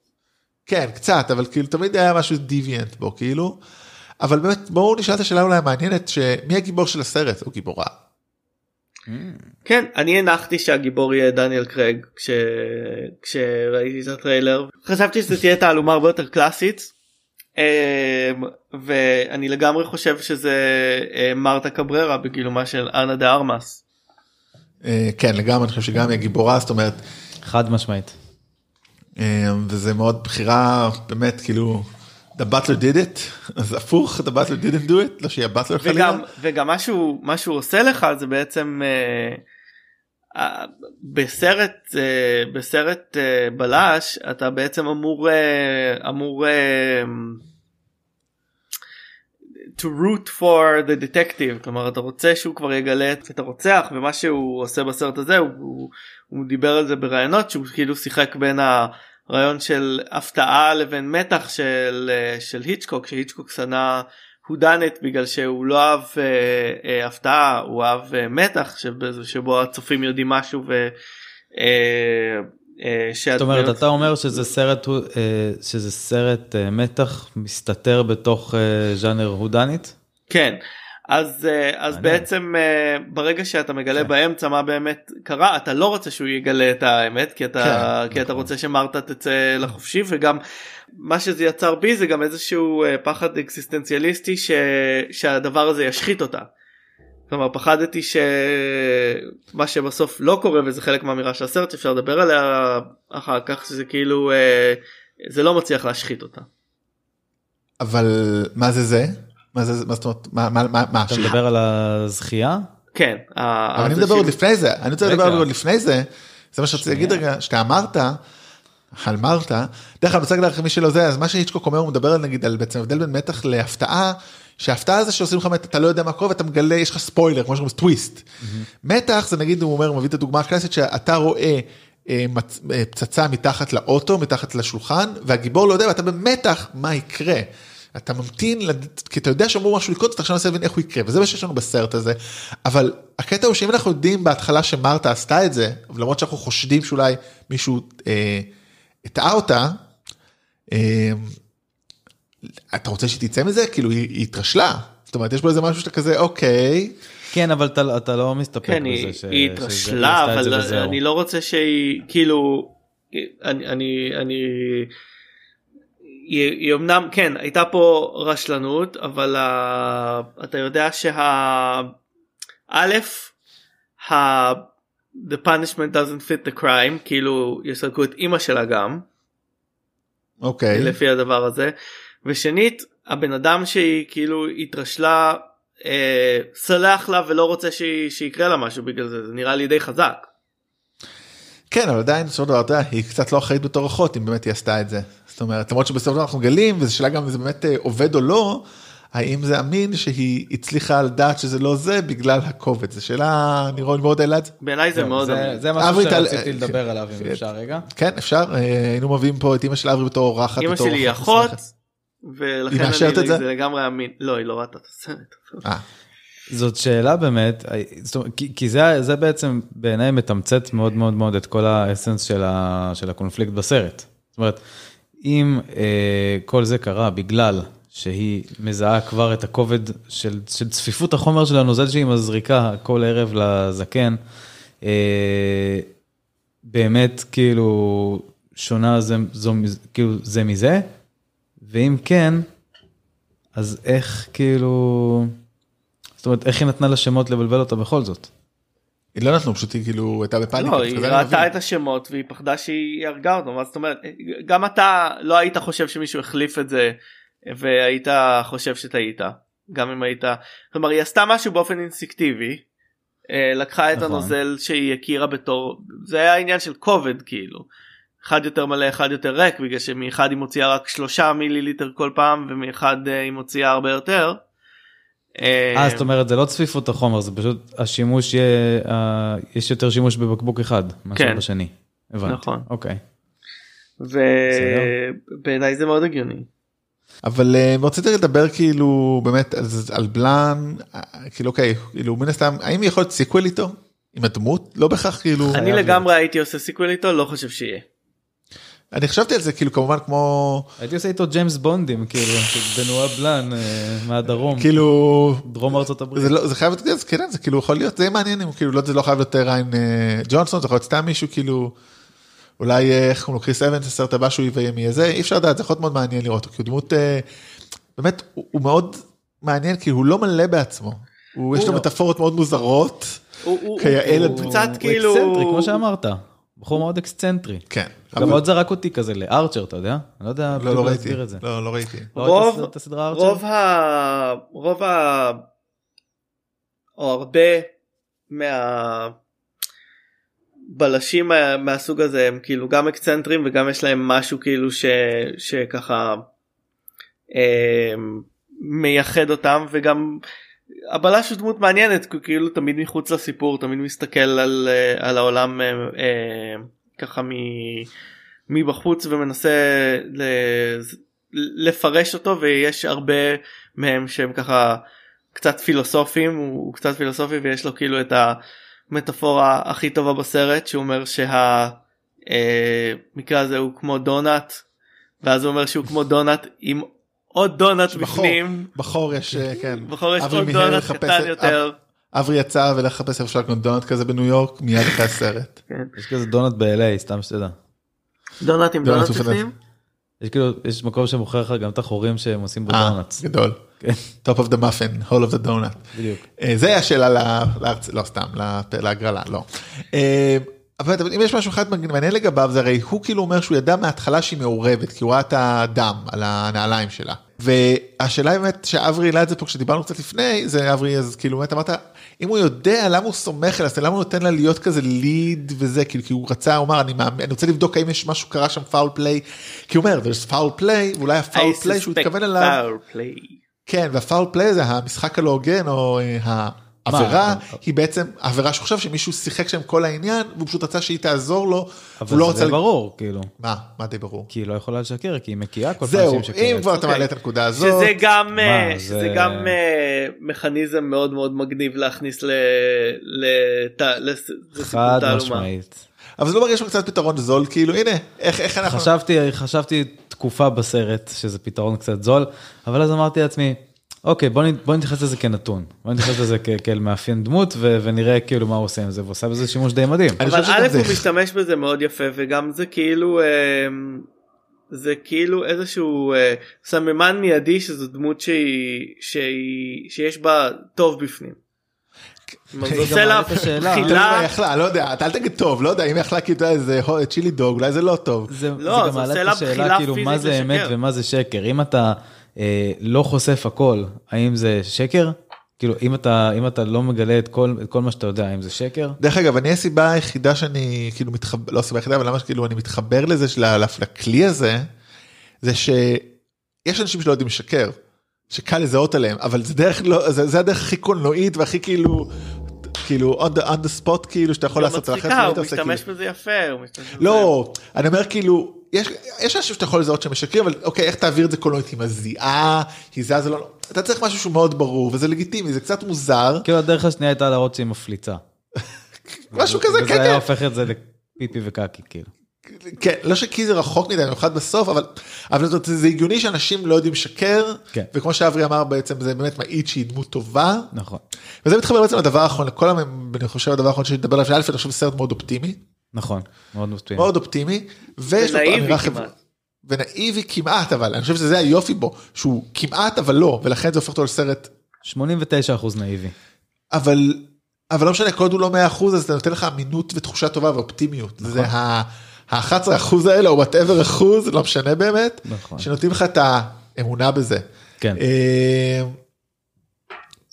כן, קצת, אבל כאילו תמיד היה משהו דיוויאנט בו, כאילו. אבל באמת, בואו נשאל את השאלה אולי המעניינת, שמי הגיבור של הסרט? הוא גיבורה. כן, אני הנחתי שהגיבור יהיה דניאל קרג כש... כשראיתי את הטריילר. חשבתי שזה תהיה תעלומה הרבה יותר קלאסית. אמ, ואני לגמרי חושב שזה אה, מרתה קבררה בגילומה של אנה דה ארמאס. אה, כן, לגמרי, אני חושב שגם היא הגיבורה, זאת אומרת, חד משמעית. אה, וזה מאוד בחירה, באמת, כאילו, The Butler did it, אז הפוך, The Butler didn't do it, לא שיהיה Butler חלילה. וגם וגם משהו מה שהוא עושה לך זה בעצם אה, בסרט אה, בסרט אה, בלש אתה בעצם אמור אה, אמור אה, to root for the detective. כלומר אתה רוצה שהוא כבר יגלה את הרוצח ומה שהוא עושה בסרט הזה הוא, הוא, הוא דיבר על זה בראיונות שהוא כאילו שיחק בין הרעיון של הפתעה לבין מתח של, אה, של היצ'קוק שהיצ'קוק שנא הודנת בגלל שהוא לא אהב אה, אה, הפתעה הוא אהב אה, מתח שבו, הצופים יודעים משהו ו... אה, זאת אומרת אתה אומר שזה סרט אה, שזה סרט אה, מתח מסתתר בתוך אה, ז'אנר הודנית? כן אז אה, אז. בעצם אה, ברגע שאתה מגלה באמצע מה באמת קרה אתה לא רוצה שהוא יגלה את האמת כי אתה כן, כי אתה רוצה שמרתה תצא לחופשי וגם מה שזה יצר בי זה גם איזשהו אה, פחד אקסיסטנציאליסטי ש, שהדבר הזה ישחית אותה. כלומר פחדתי שמה שבסוף לא קורה וזה חלק מהאמירה של הסרט שאפשר לדבר עליה אחר כך שזה כאילו אה, זה לא מצליח להשחית אותה. אבל מה זה זה? מה זה מה זאת אומרת מה מה מה מה אתה מדבר על הזכייה? כן. אבל אני מדבר עוד לפני זה אני רוצה לדבר. עוד לפני זה זה מה שרציתי להגיד רגע שאתה אמרת. על מרתה, דרך אגב, אני רוצה להגיד לך מי שלא זה, אז מה שהיצ'קוק אומר, הוא מדבר על נגיד על בעצם הבדל בין מתח להפתעה, שההפתעה זה שעושים לך מתח, אתה לא יודע מה קורה ואתה מגלה, יש לך ספוילר, כמו שאומרים טוויסט. מתח זה נגיד, הוא אומר, מביא את הדוגמה הקלאסית, שאתה רואה אה, אה, פצצה מתחת לאוטו, מתחת לשולחן, והגיבור לא יודע, ואתה במתח מה יקרה. אתה ממתין, כי אתה יודע שאמור משהו לקרות, אתה עכשיו מנסה להבין איך הוא יקרה, וזה מה שיש לנו בסרט הזה. אבל הקטע הוא שאם אנחנו יודעים בהתחלה שמרתה עשתה את זה, למרות שאנחנו חושדים שאולי מישהו אה, הטעה אותה, אה, אתה רוצה שהיא תצא מזה? כאילו היא, התרשלה. זאת אומרת, יש בו איזה משהו שאתה כזה, אוקיי, כן, אבל אתה, אתה לא מסתפק כן, בזה ש... היא התרשלה, אבל. אני לא רוצה שהיא, כאילו, אני, אני, אני, היא, היא אמנם, כן, הייתה פה רשלנות, אבל uh, אתה יודע שה... א', ה... the punishment doesn't fit the crime, כאילו יסלקו את אימא שלה גם, אוקיי. לפי הדבר הזה, ושנית, הבן אדם שהיא כאילו התרשלה, אה, סלח לה ולא רוצה שהיא- שיקרה לה משהו בגלל זה, זה נראה לי די חזק. כן, אבל עדיין, בסופו של דבר, אתה יודע, היא קצת לא אחראית בתור אחות, אם באמת היא עשתה את זה. זאת אומרת, למרות שבסופו של דבר אנחנו מגלים, וזו שאלה גם אם זה באמת אה, עובד או לא, האם זה אמין שהיא הצליחה לדעת שזה לא זה בגלל הכובד. זו שאלה, אני רואה מאוד העלה את זה. בעיניי זה מאוד זה- אמין. זה משהו שרציתי לדבר עליו, אם כן. אפשר רגע. כן, אפשר, אה, היינו מביאים פה את אמא של אברי בתור אורחת. אמא שלי היא אחות. ולכן אני, את זה? זה לגמרי אמין. לא, היא לא ראתה את הסרט. אה, זאת שאלה באמת, זאת אומרת, כי, כי זה, זה בעצם בעיניי מתמצת מאוד מאוד מאוד את כל האסנס של, ה, של הקונפליקט בסרט. זאת אומרת, אם אה, כל זה קרה בגלל שהיא מזהה כבר את הכובד של, של צפיפות החומר של הנוזל שהיא מזריקה כל ערב לזקן, אה, באמת כאילו שונה זה, זו, כאילו, זה מזה, ואם כן, אז איך כאילו... זאת אומרת, איך היא נתנה לה שמות לבלבל אותה בכל זאת? היא לא נתנו, פשוט היא כאילו הייתה בפאניקה. לא, היא ראתה. את השמות והיא פחדה שהיא הרגה אותו, מה זאת אומרת? גם אתה לא היית חושב שמישהו החליף את זה והיית חושב שטעית, גם אם היית, כלומר היא עשתה משהו באופן אינסטינקטיבי, אה, לקחה את נכון. הנוזל שהיא הכירה בתור, זה היה עניין של כובד כאילו, אחד יותר מלא אחד יותר ריק בגלל שמאחד היא מוציאה רק שלושה מיליליטר כל פעם ומאחד אה, היא מוציאה הרבה יותר. אה, זאת אומרת, זה לא צפיפות החומר, זה פשוט השימוש יהיה, אה, יש יותר שימוש בבקבוק אחד, מאשר כן. בשני. הבנתי. נכון. אוקיי. ובעיניי זה מאוד הגיוני. אבל אה, רציתי לדבר כאילו באמת על, בלאן, אה, כאילו אוקיי, כאילו מן הסתם, האם יכול להיות סיקוול איתו? עם הדמות? לא בהכרח כאילו... אני לגמרי הייתי עושה sequel איתו לא חושב שיהיה. אני חשבתי על זה כאילו כמובן כמו הייתי עושה איתו ג'יימס בונדים, כאילו, בנואה בלאן אה, מהדרום, כאילו דרום ארצות הברית. זה לא זה חייב להיות זה כן זה כאילו יכול להיות זה מעניין אם כאילו לא זה לא חייב להיות ריאן אה, ג'ונסון זה יכול להיות סתם מישהו כאילו אולי אה, איך קוראים לו קריס אבנס הסרט הבא שהוא יהיה מי זה אי אפשר לדעת זה יכול להיות מאוד מעניין לראות אותו כי הוא דמות אה, באמת הוא הוא מאוד מעניין כי הוא לא מלא בעצמו. הוא יש לו לא. מטאפורות מאוד מוזרות. הוא- הוא- כיאה הוא. קצת הוא כאילו אקסצנטרי, כמו שאמרת. בחור מאוד אקסצנטרי. כן. גם אבל- מאוד זרק אותי כזה לארצ'ר, אתה יודע? אני לא יודע לא בדיוק לא ראיתי. להסביר את זה. לא לא ראיתי. לא ראית רוב את הסדרה ארצ'ר? רוב ה... רוב ה... או הרבה מה... בלשים מה- מהסוג הזה הם כאילו גם אקצנטרים וגם יש להם משהו כאילו ש... שככה אה, מייחד אותם וגם הבלש הוא דמות מעניינת כאילו תמיד מחוץ לסיפור תמיד מסתכל על, אה, על העולם אה, אה, ככה מ... מבחוץ ומנסה ל... לפרש אותו ויש הרבה מהם שהם ככה קצת פילוסופים הוא, הוא קצת פילוסופי ויש לו כאילו את המטאפורה הכי טובה בסרט שהוא אומר שהמקרה הזה הוא כמו דונאט ואז הוא אומר שהוא כמו דונאט עם עוד בחור. בפנים בחור יש אה, כן. בחור יש אברי עוד לחפש קטן יותר. אברי יצא ולחפש איפה אפשר לקנות דונלד כזה בניו יורק מיד אחרי הסרט. יש כזה דונלד ב-LA, סתם שתדע. דונאט עם פנטסטי. בפנים? יש כאילו, יש מקום שמוכר לך גם את החורים שהם עושים בו אה, דונלדס. גדול. כן. top of the muffin, whole of the donut. בדיוק. אה, זה השאלה לה- להרצ... לא סתם, להגרלה, לא. אבל אבל אם יש משהו אחד מעניין לגביו זה הרי הוא כאילו אומר שהוא ידע מההתחלה שהיא מעורבת כי הוא ראה את הדם על הנעליים שלה. והשאלה באמת שאברי העלה את זה פה כשדיברנו קצת לפני זה אברי אז כאילו באמת אמרת אם הוא יודע למה הוא סומך עליה למה הוא נותן לה להיות כזה ליד וזה כאילו כי הוא רצה הוא אמר אני, מאמין- אני רוצה לבדוק האם יש משהו קרה שם פאול פליי כי הוא אומר there's foul play ואולי הפאול פליי שהוא התכוון אליו. כן והפאול פליי זה המשחק הלא הוגן או אה, העבירה מה? היא בעצם עבירה שהוא חושב שמישהו שיחק שם כל העניין והוא פשוט רצה שהיא תעזור לו. אבל לא זה די ברור, כאילו. מה מה די ברור. כי היא לא יכולה לשקר, כי היא מקיאה כל פעם זהו שהיא משקרת. אם כבר אתה אוקיי. מעלה את הנקודה הזאת. שזה גם אה, זה- שזה גם אה, מכניזם מאוד מאוד מגניב להכניס לסיפור חד. משמעית. אבל זה לא מרגיש לך קצת פתרון זול כאילו הנה איך איך אנחנו. חשבתי, חשבתי תקופה בסרט שזה פתרון קצת זול, אבל אז אמרתי לעצמי, אוקיי, בוא, נתייחס לזה כנתון, בוא נתייחס לזה כאל מאפיין דמות ו- ונראה כאילו מה הוא עושה עם זה, והוא עושה בזה שימוש די מדהים. אבל א' זה- הוא משתמש בזה מאוד יפה וגם זה כאילו אה, זה כאילו איזשהו אה, סממן מיידי שזו דמות שהיא, שהיא שיש בה טוב בפנים. זה עושה לה יכלה לא יודע אתה אל תגיד טוב לא יודע אם היא יכלה כאילו איזה צ'ילי דוג אולי זה לא טוב. זה, לא, גם מעלה את לה השאלה בחילה כאילו מה זה אמת. ומה זה שקר, אם אתה לא חושף הכל, האם זה שקר? כאילו אם אתה אם אתה לא מגלה את כל את כל מה שאתה יודע, האם זה שקר? דרך אגב אני הסיבה היחידה שאני כאילו מתחבר לא הסיבה היחידה אבל למה כאילו אני מתחבר לזה של- לכלי הזה זה שיש אנשים שלא יודעים לשקר שקל לזהות עליהם אבל זה דרך לא זה, זה הדרך הכי קולנועית והכי כאילו כאילו on the, on the spot כאילו שאתה יכול לא לעשות ולכן מצחיקה, תמיד הוא משתמש כאילו- בזה יפה. הוא משתמש בזה- לא אני אומר כאילו יש יש אנשים שאתה יכול לזהות שהם משקרים אבל אוקיי איך תעביר את זה קולנועית היא מזיעה היא זזה לא אתה צריך משהו שהוא מאוד ברור וזה לגיטימי זה קצת מוזר כאילו הדרך השנייה הייתה להראות שהיא מפליצה. משהו כזה וזה כן היה כן הופך את זה לפיפי וקקי כאילו. כן, לא שקי זה רחוק מדי, במיוחד בסוף, אבל, אבל זאת, זה הגיוני שאנשים לא יודעים לשקר, כן. וכמו שאברי אמר בעצם זה באמת מעיד שהיא דמות טובה, נכון. וזה מתחבר בעצם לדבר האחרון, לכל המ... אני חושב הדבר האחרון שנדבר עליו, שא' אני חושב סרט מאוד אופטימי, נכון. מאוד מפתיע. מאוד אופטימי, ויש לו ונאיבי אמירה כמעט. חברתית. ונאיבי כמעט אבל, אני חושב שזה היופי בו, שהוא כמעט אבל לא, ולכן זה הופך אותו לסרט, 89 אחוז נאיבי. אבל, אבל לא משנה, כל עוד הוא לא 100% אז זה נותן לך אמינות ותחושה טובה ואופטימיות, נכון. זה ה-11 אחוז האלה, או whatever אחוז, לא משנה באמת, נכון. שנותנים לך את האמונה בזה. כן. אה,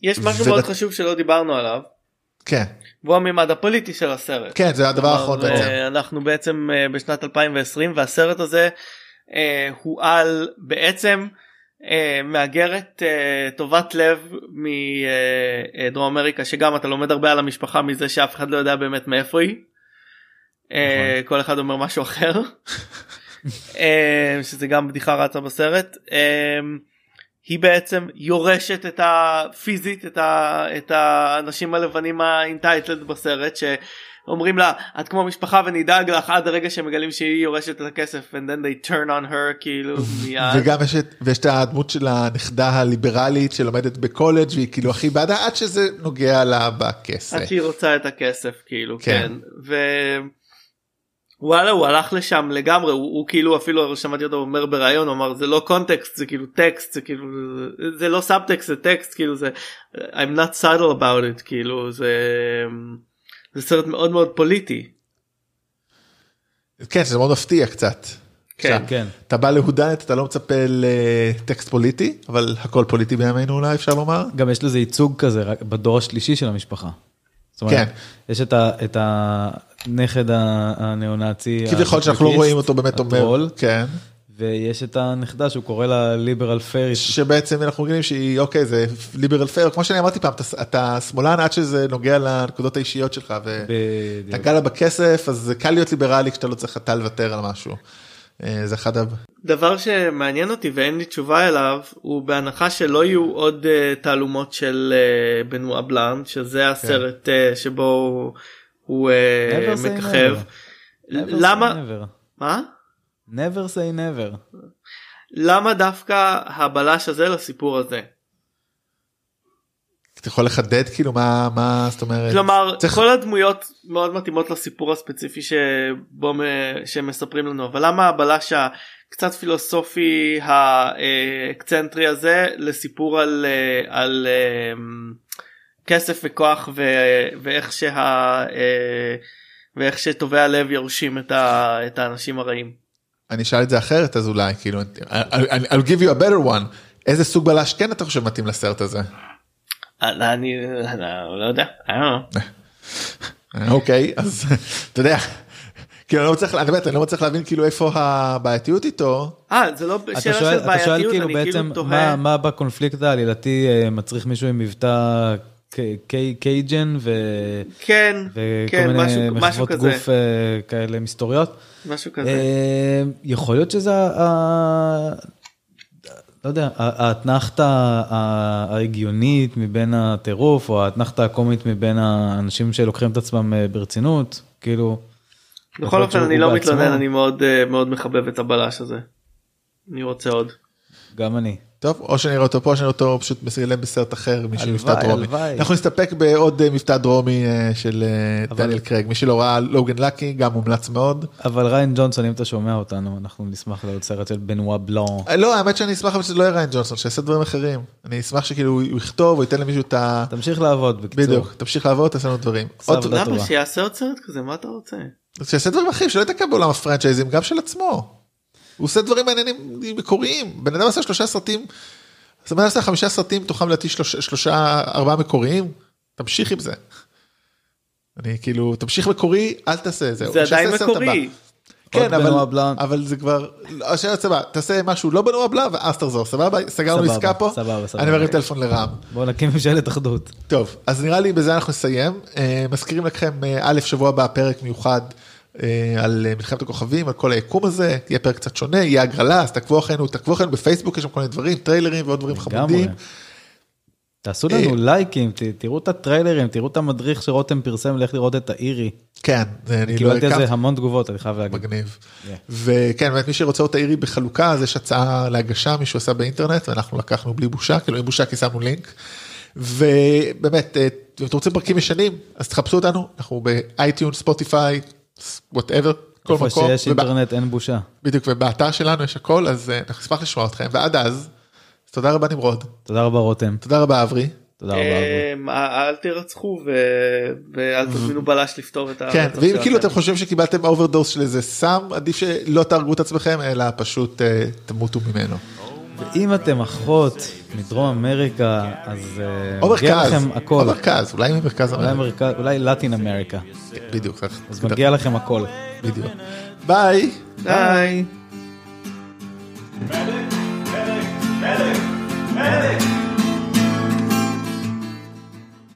יש משהו ו- מאוד חשוב שלא דיברנו עליו, כן, והוא הממד הפוליטי של הסרט. כן, זה הדבר האחרון בעצם. אה, אנחנו בעצם אה, בשנת 2020 והסרט הזה אה, הוא על בעצם אה, מהגרת אה, טובת לב מדרום אמריקה שגם אתה לומד הרבה על המשפחה מזה שאף אחד לא יודע באמת מאיפה היא. אה, כל אחד אומר משהו אחר. אה, שזה גם בדיחה רצה בסרט. אה, היא בעצם יורשת את הפיזית את, ה, את האנשים הלבנים ה entitled בסרט שאומרים לה את כמו משפחה ונדאג לך עד הרגע שהם מגלים שהיא יורשת את הכסף and then they turn on her כאילו מיד. וגם יש את, ויש את הדמות של הנכדה הליברלית שלומדת בקולג' והיא כאילו הכי בעדה עד שזה נוגע לה בכסף. עד שהיא רוצה את הכסף כאילו כן. כן. ו... וואלה הוא הלך לשם לגמרי הוא, הוא כאילו אפילו שמעתי אותו אומר בריאיון הוא אמר זה לא קונטקסט זה כאילו טקסט זה כאילו זה לא סאבטקסט זה טקסט כאילו זה I'm not subtle about it כאילו זה זה סרט מאוד מאוד פוליטי. כן, שזה מאוד מפתיע קצת. כן. כן. אתה בא ל whodunit אתה לא מצפה לטקסט פוליטי אבל הכל פוליטי בימינו אולי אפשר לומר. גם יש לזה ייצוג כזה רק בדור השלישי של המשפחה. זאת אומרת, כן. יש את, ה, את הנכד הניאו-נאצי, כביכול שאנחנו לא רואים אותו באמת אומר, הטרול, כן, ויש את הנכדה שהוא קורא לה ליברל פייריס. שבעצם אנחנו מבינים שהיא אוקיי זה ליברל פייר כמו שאני אמרתי פעם אתה- אתה שמאלן עד שזה נוגע לנקודות האישיות שלך ואתה בדיוק. גע לה בכסף אז זה קל להיות ליברלי כשאתה לא צריך אתה לוותר על משהו. אה, זה אחד ה... דבר שמעניין אותי ואין לי תשובה אליו הוא בהנחה שלא יהיו עוד uh, תעלומות של uh, בנואה בלאן שזה הסרט uh, שבו הוא, uh, מככב. למה never. מה never say never. למה דווקא הבלש הזה לסיפור הזה אתה יכול לחדד כאילו מה מה זאת אומרת כלומר צריך- כל הדמויות מאוד מתאימות לסיפור הספציפי שבו מ- שהם מספרים לנו אבל למה הבלש קצת פילוסופי האקצנטרי הזה לסיפור על, אה, על אה, כסף וכוח ו, ואיך, שה, אה, ואיך שטובי הלב יורשים את, ה, את האנשים הרעים. אני אשאל את זה אחרת אז אולי כאילו I'll, I'll give you a better one איזה סוג בלש כן אתה חושב מתאים לסרט הזה. אני, אני לא יודע. I don't know. אוקיי אז אתה יודע. כאילו אני לא מצליח, אני באמת, אני לא מצליח להבין כאילו איפה הבעייתיות איתו. אה זה לא אתה שאלה שואל, של אתה שואל בעייתיות כאילו אני בעצם כאילו תוהה. מה, מה בקונפליקט העלילתי אה, מצריך מישהו עם מבטא קייג'ן ו... כן וכל כן מיני משהו, משהו מחוות כזה גוף אה, כאלה מסתוריות. משהו כזה. אה, יכול להיות שזה, לא יודע, האתנחתא ההגיונית מבין הטירוף, או האתנחתא הקומית מבין האנשים שלוקחים את עצמם אה, ברצינות, כאילו, בכל אופן אני לא מתלונן אני אה, מאוד מחבב את הבלש הזה. אני רוצה עוד. גם אני. טוב או שנראה אותו פה או שנראה אותו פשוט מסגלם בסרט אחר מישהו מבטא דרומי. הלוואי. אנחנו נסתפק בעוד אה, מבטא דרומי אה, של אה, דניאל קרייג מי שלא ראה לוגן לקי גם מומלץ מאוד. אבל ריין ג'ונסון, אם אתה שומע אותנו, אנחנו נשמח לעוד סרט של בנווה בלון. לא האמת שאני אשמח אבל שזה לא יהיה ריין ג'ונסון שיעשה דברים אחרים אני אשמח שכאילו הוא יכתוב הוא ייתן למישהו את ה... תמשיך לעבוד, בקיצור. בדיוק תמשיך לעבוד תעשה לנו דברים. עבודה למה. שיעשה עוד סרט כזה מה אתה רוצה? שיעשה דברים אחרים שלא ייתקע בעולם הפרנצ'ייזים גם של עצמו. הוא עושה דברים מעניינים מקוריים בן אדם עשה שלושה סרטים. אז בן אדם עשה חמישה סרטים מתוכם לדעתי שלושה שלושה ארבעה מקוריים תמשיך עם זה. אני כאילו תמשיך מקורי אל תעשה את זה. זה עדיין. מקורי. כן אבל בלאן. אבל זה כבר לא, השאלה סבבה תעשה משהו לא בנוע בלאן ואז תחזור סבבה סגרנו סבבה, עסקה פה סבבה, סבבה. אני מרים טלפון לרם. בואו נקים ממשלת אחדות. טוב, אז נראה לי בזה אנחנו נסיים. אה, מזכירים לכם, אה, א', שבוע הבא פרק מיוחד על אה, מלחמת הכוכבים, על כל היקום הזה, יהיה פרק קצת שונה, יהיה הגרלה, אז תעקבו אחרינו, תעקבו אחרינו בפייסבוק, יש שם כל מיני דברים, טריילרים ועוד דברים. חמודים. תעשו אה, לנו לייקים, ת- תראו את הטריילרים, תראו את המדריך שרותם פרסם לאיך לראות את האירי. כן, אני לא קיבלתי על זה המון תגובות, אני חייב להגיד. מגניב. Yeah. וכן, באמת מי שרוצה אותה עירי בחלוקה, אז יש הצעה להגשה, מישהו עשה באינטרנט, ואנחנו לקחנו בלי בושה, כאילו עם בושה כי שמנו לינק. ובאמת, אה, אם אתם רוצים פרקים ישנים, אז תחפשו אותנו, אנחנו באייטיונס, ספוטיפיי, whatever, כל איפה מקום. שיש וב- אינטרנט אין בושה. בדיוק, ובאתר שלנו יש הכל, אז אה, אנחנו נשמח לשמוע אתכם, ועד אז, תודה רבה נמרוד, תודה רבה רותם. תודה רבה אברי, תודה רבה. אברי. אמ, אל תרצחו ואל תזמינו בלש לפתור את כן, הרצח ואם. כאילו אתם חושבים שקיבלתם overdose של איזה סם, עדיף שלא תהרגו את עצמכם, אלא פשוט אה, תמותו ממנו. ואם אתם אחות מדרום אמריקה, אז אה, או מגיע מרכז, לכם או הכל. מרכז, אולי ממרכז אולי אמריקה, מרכז- אולי לטין אמריקה. בדיוק, אז מגיע לכם הכל. בדיוק. ביי. ביי. Medic! Medic! Medic!